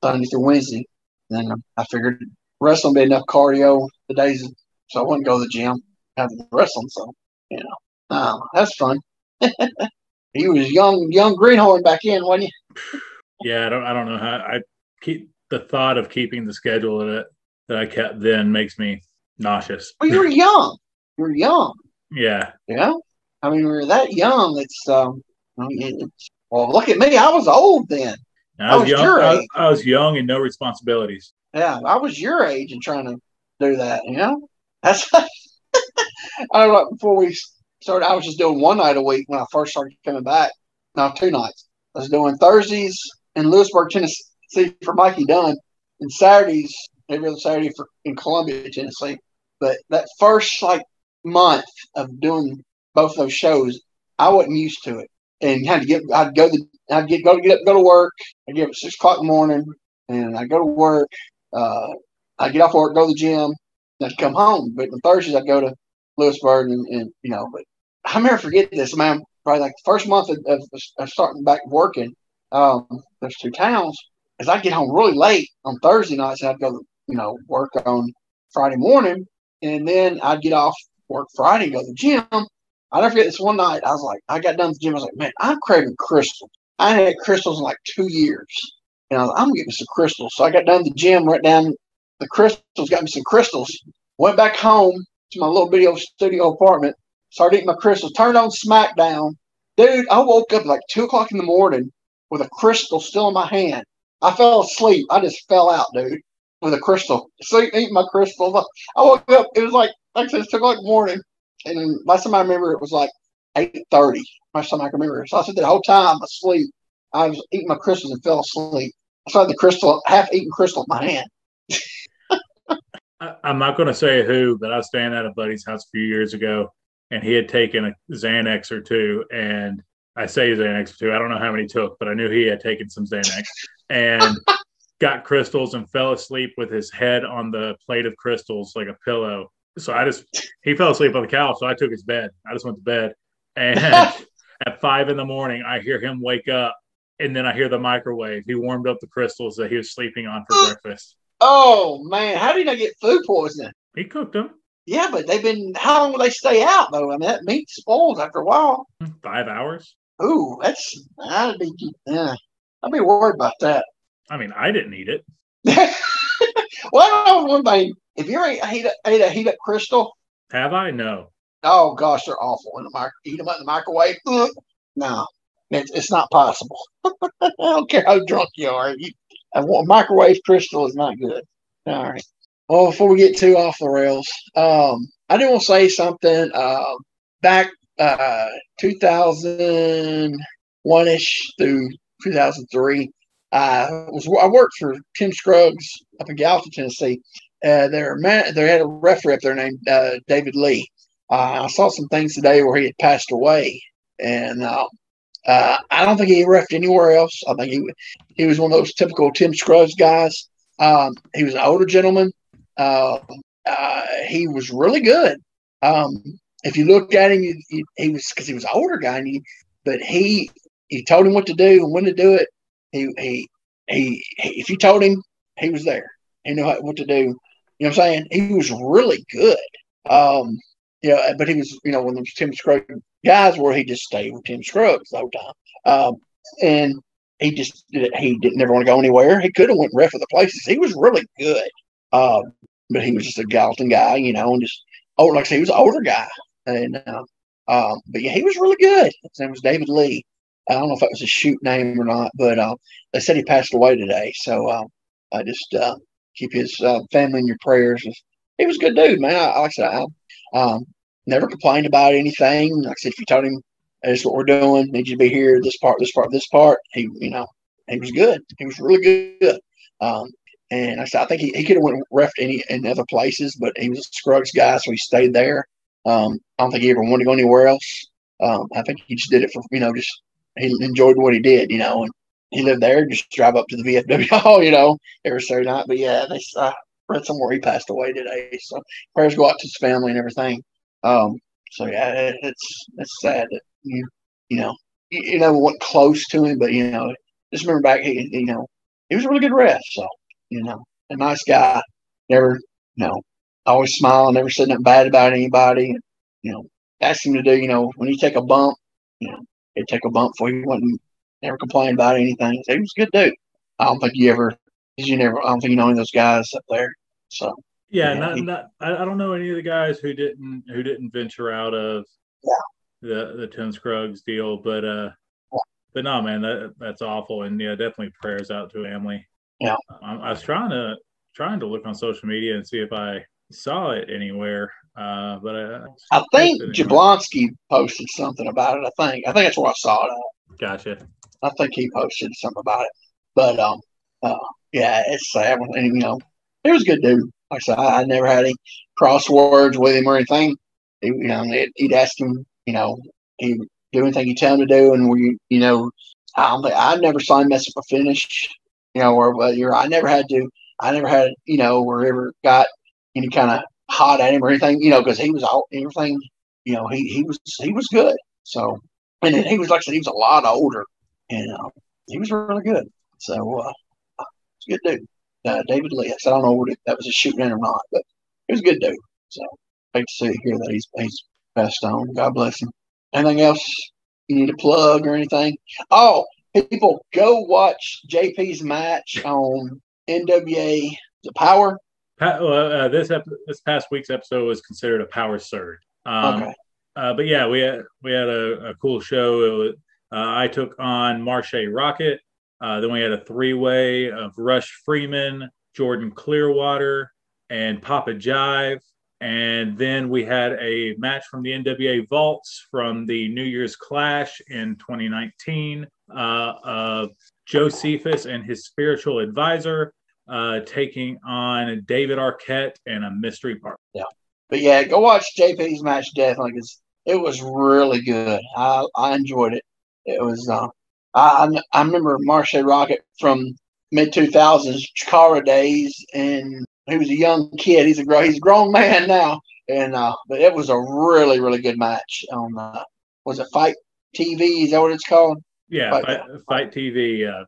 Sunday through Wednesday. And then I figured wrestling would be enough cardio the days, so I wouldn't go to the gym after the wrestling. So you know, uh, that's fun. he was young, young greenhorn back in, wasn't you? Yeah, I don't I don't know how I keep the thought of keeping the schedule that that I kept then makes me nauseous. Well, you were young. You were young. Yeah. Yeah. I mean, when you're that young, it's um. It's, well, look at me. I was old then. I was, was young. your I, age. I was young and no responsibilities. Yeah, I was your age and trying to do that. You know, that's. I know. Before we started, I was just doing one night a week when I first started coming back. No, two nights. I was doing Thursdays in Lewisburg, Tennessee for Mikey Dunn, and Saturdays every other Saturday for in Columbia, Tennessee. But that first like month of doing both those shows, I wasn't used to it, and had to get. I'd go to. I'd get go to get up, go to work. I'd get up at six o'clock in the morning, and I'd go to work. Uh, I'd get off work, go to the gym, I'd come home. But on Thursdays, I'd go to Lewisburg, and, and you know. But I never forget this, man. Probably like the first month of, of, of starting back working, um, those two towns, is I'd get home really late on Thursday nights, and I'd go, you know, work on Friday morning, and then I'd get off work Friday, and go to the gym. I never forget this one night. I was like, I got done with the gym. I was like, man, I'm craving Krystals. I had Krystals in like two years. And I was like, I'm getting some Krystals. So I got done with the gym, went down the Krystals, got me some Krystals, went back home to my little video studio apartment, started eating my Krystals, turned on SmackDown. Dude, I woke up like two o'clock in the morning with a Krystal still in my hand. I fell asleep. I just fell out, dude, with a Krystal. Sleep, eating my Krystals. I woke up. It was like, like I said, morning. And last time I remember, it was like eight thirty. Last time I can remember. So I said the whole time asleep. I was eating my Krystals and fell asleep. I saw the Krystal, half eaten Krystal in my hand. I, I'm not going to say who, but I was staying at a buddy's house a few years ago, and he had taken a Xanax or two, and I say Xanax or two. I don't know how many he took, but I knew he had taken some Xanax and got Krystals and fell asleep with his head on the plate of Krystals like a pillow. So I just he fell asleep on the couch, so I took his bed. I just went to bed, and at five in the morning, I hear him wake up, and then I hear the microwave. He warmed up the Krystals that he was sleeping on for breakfast. Oh man, how did I get food poisoning? He cooked them Yeah, but they've been. How long will they stay out though? I mean, that meat spoils after a while. five hours. Ooh, that's I'd be. Yeah, I'd be worried about that. I mean, I didn't eat it. well, I know one thing. If you ever ate, a, ate a heat up Krystal, Have I? No. oh gosh, they're awful in the mic. Eat them up in the microwave. Ugh. No, it's, it's not possible. I don't care how drunk you are. You, a wa- microwave Krystal is not good. All right. Well, before we get too off the rails, um, I do want to say something. Um, back uh, 2001 ish through 2003, I was I worked for Tim Scruggs up in Gallatin, Tennessee. Uh, they had a referee up there named uh, David Lee. Uh, I saw some things today where he had passed away, and uh, uh, I don't think he refed anywhere else. I think he he was one of those typical Tim Scruggs guys. Um, he was an older gentleman. Uh, he was really good. Um, if you look at him, he, he, he was because he was an older guy, he, but he he told him what to do and when to do it. He he he. If you told him, he was there. He knew what to do. You know what I'm saying? He was really good. Um, you but he was, you know, when those Tim Scruggs guys where he just stayed with Tim Scruggs the whole time. Um, and he just he didn't never want to go anywhere. He could have went ref other places. He was really good. Um, but he was just a Gallatin guy, you know, and just oh, like I said, he was an older guy. And uh, um, but yeah, he was really good. His name was David Lee. I don't know if that was a shoot name or not, but uh, they said he passed away today. So uh, I just uh, keep his uh, family in your prayers. He was a good dude, man. I, like I said, I um, never complained about anything. Like I said, if you told him, "This is what we're doing. Need you to be here. This part, this part, this part," he, you know, he was good. He was really good. Um, and I said, I think he, he could have went ref any in other places, but he was a Scruggs guy, so he stayed there. Um, I don't think he ever wanted to go anywhere else. Um, I think he just did it for you know just he enjoyed what he did, you know, and he lived there. Just drive up to the VFW hall, you know, every Saturday night. But yeah, they uh, read somewhere he passed away today. So prayers go out to his family and everything. Um, so yeah, it, it's it's sad that you you know you, you never went close to him, but you know just remember back he you know he was a really good ref. So you know a nice guy, never you know always smiling, never said nothing bad about anybody. You know, asked him to do you know when you take a bump, you know he'd take a bump for you. Wasn't never complained about anything. So he was a good dude. I don't think you ever, you never, I don't think you know any of those guys up there. So yeah, yeah not, he, not, I, don't know any of the guys who didn't who didn't venture out of yeah. the the Tim Scruggs deal, but uh, yeah. but no, man, that that's awful, and yeah, definitely prayers out to Emily. Yeah, I, I was trying to trying to look on social media and see if I saw it anywhere. Uh, but I, I think Jablonski posted something about it. I think I think that's where I saw it. At. Gotcha. I think he posted something about it. But um, uh, yeah, it's sad. And, you know, he was a good dude. Like I said, I, never had any crosswords with him or anything. He, you know, he'd ask him, you know, he'd do anything you tell him to do, and we, you know, I don't think I never saw him mess up a finish, you know, or well, you're, I never had to, I never had, you know, or ever got any kind of hot at him or anything, you know, because he was all everything, you know, he he was he was good. So, and he was like I said, he was a lot older, and uh, he was really good. So, uh, a good dude. Uh, David Lee. I don't know if that was a shooting in or not, but he was a good dude. So, hate to see here that he's he's passed on. God bless him. Anything else you need to plug or anything? Oh, people, go watch JP's match on NWA the Power uh, this ep- this past week's episode was considered a power surge. Um, okay. Uh, but yeah, we had we had a, a cool show. Was, uh, I took on Marshe Rockett. Uh, then we had a three way of Rush Freeman, Jordan Clearwater, and Papa Jive. And then we had a match from the NWA Vaults from the New Year's Clash in 2019 uh, of Josephus and his spiritual advisor uh, taking on David Arquette and a mystery partner. Yeah, but yeah, go watch JP's match definitely because it was really good. I I enjoyed it. It was. Uh, I I remember Marshe Rockett from mid two thousands Chikara days, and he was a young kid. He's a he's a grown man now, and uh, but it was a really really good match on. Uh, was it FITE TV? Is that what it's called? Yeah, Fight, Fight, FITE TV. Uh,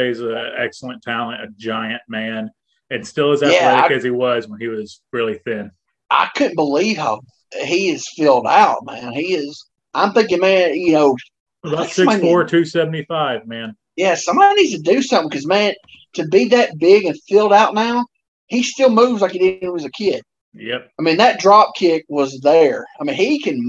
is an excellent talent, a giant man, and still as athletic yeah, I, as he was when he was really thin. I couldn't believe how he is filled out, man. He is. I'm thinking, man, you know, about six four, two seventy five, man. Yeah, somebody needs to do something because, man, to be that big and filled out now, he still moves like he did when he was a kid. Yep. I mean, that drop kick was there. I mean, he can.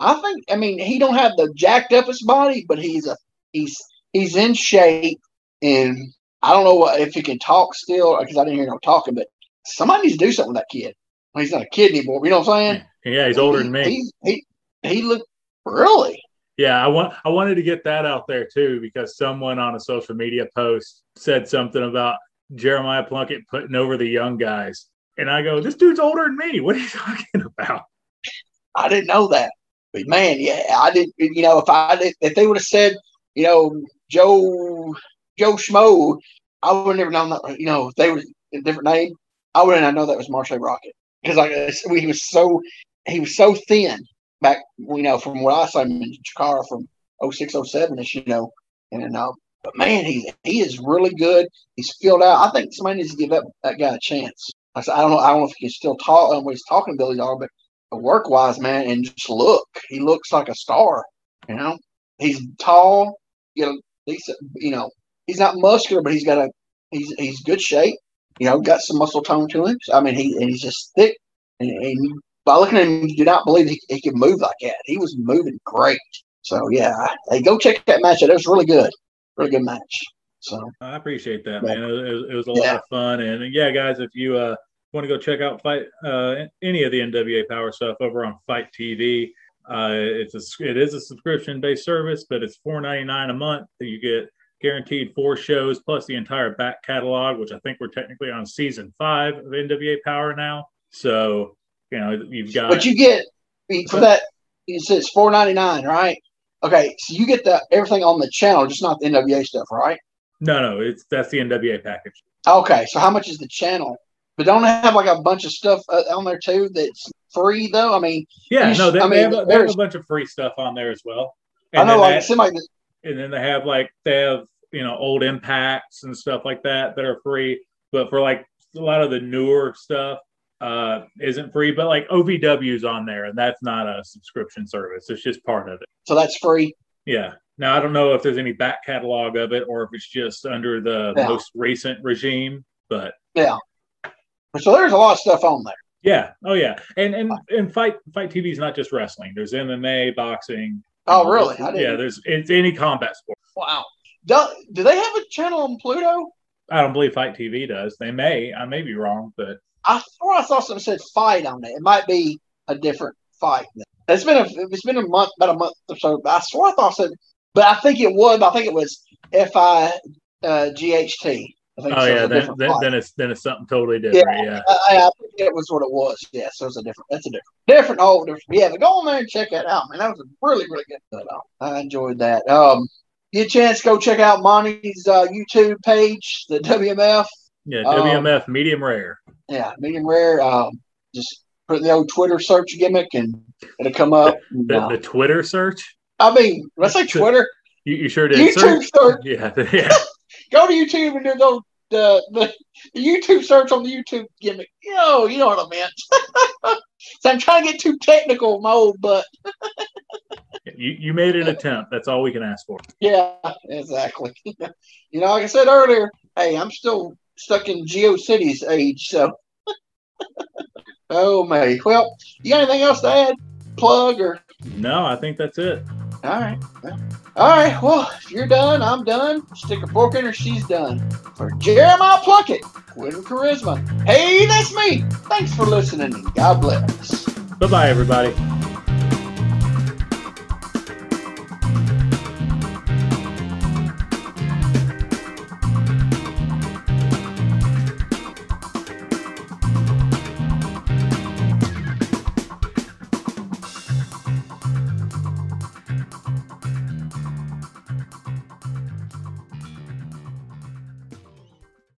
I think. I mean, he don't have the jacked up his body, but he's a he's he's in shape, and I don't know what, if he can talk still because I didn't hear no talking. But somebody needs to do something with that kid. he's not a kid anymore. You know what I'm saying? Yeah, he's older he, than me. He he, he looked really. Yeah, I want I wanted to get that out there too because someone on a social media post said something about Jeremiah Plunkett putting over the young guys. And I go, this dude's older than me. What are you talking about? I didn't know that. But man, yeah, I didn't. You know, if I did, if they would have said, you know, Joe Joe Schmo, I would have never known that. You know, if they were a different name, I wouldn't have known that was Marshe Rockett because like he was so he was so thin back. You know, from what I saw him in Chikara from 06, 07 ish. You know, and uh, but man, he he is really good. He's filled out. I think somebody needs to give that, that guy a chance. I said, I don't know. I don't know if he can still talk. Know what his talking abilities are, but work wise, man, and just look, he looks like a star. You know, he's tall. You know, he's you know he's not muscular, but he's got a he's he's good shape. You know, got some muscle tone to him. I mean, he and he's just thick. And, and by looking at him, you do not believe he, he can move like that. He was moving great. So yeah, hey, go check that match out. It was really good, really good match. So I appreciate that, man. It was, it was a lot yeah. of fun, and yeah, guys, if you uh want to go check out fight uh, any of the NWA Power stuff over on FITE TV. Uh, it's a it is a subscription based service, but it's four ninety nine a month. You get guaranteed four shows plus the entire back catalog, which I think we're technically on season five of NWA Power now. So you know you've got. But you get for that. It says four ninety nine, right? Okay, so you get the everything on the channel, just not the NWA stuff, right? No, no, it's that's the NWA package. Okay, so how much is the channel? But don't have like a bunch of stuff uh, on there too that's free though. I mean, yeah, no, they, I mean, they, have, they have a bunch of free stuff on there as well. And I know, like somebody. And then they have like they have you know old impacts and stuff like that that are free. But for like a lot of the newer stuff uh isn't free. But like OVW's on there, and that's not a subscription service. It's just part of it. So that's free. Yeah. Now I don't know if there's any back catalog of it or if it's just under the yeah. most recent regime, but yeah. So there's a lot of stuff on there. Yeah. Oh yeah. And and and fight FITE TV is not just wrestling. There's MMA, boxing. Oh really? Yeah. There's it's any combat sport. Wow. Do, do they have a channel on Pluto? I don't believe FITE TV does. They may. I may be wrong, but I thought I saw something said fight on it. It might be a different fight. It's been a it's been a month, about a month or so. I swear I thought I said, but I think it was. I think it was F I uh, G H T oh yeah, then, then, then, it's then it's something totally different. Yeah, yeah. I, I, think it was what it was. Yeah, so it's a different. That's a different, different. Oh, different. Yeah, but go on there and check that out, man. That was a really, really good. I enjoyed that. Um, get a chance, go check out Monty's uh, YouTube page, the WMF. Yeah, WMF um, medium rare. Yeah, medium rare. Um, just put the old Twitter search gimmick, and it'll come up. The, the, uh, the Twitter search. I mean, let's say Twitter. You, you sure did. YouTube search. search. Yeah, yeah. go to YouTube and do those the, the, the YouTube search on the YouTube gimmick. Yo, you know what I meant. so I'm trying to get too technical with my old butt. you you made an attempt. That's all we can ask for. Yeah, exactly. you know, like I said earlier, hey, I'm still stuck in GeoCities age, so. oh my. Well, you got anything else to add? Plug or? No, I think that's it. All right. All right. Well, if you're done, I'm done. Stick a fork in her, she's done. For Jeremiah Plunkett, Quinn Charisma. Hey, that's me. Thanks for listening. God bless. Bye bye, everybody.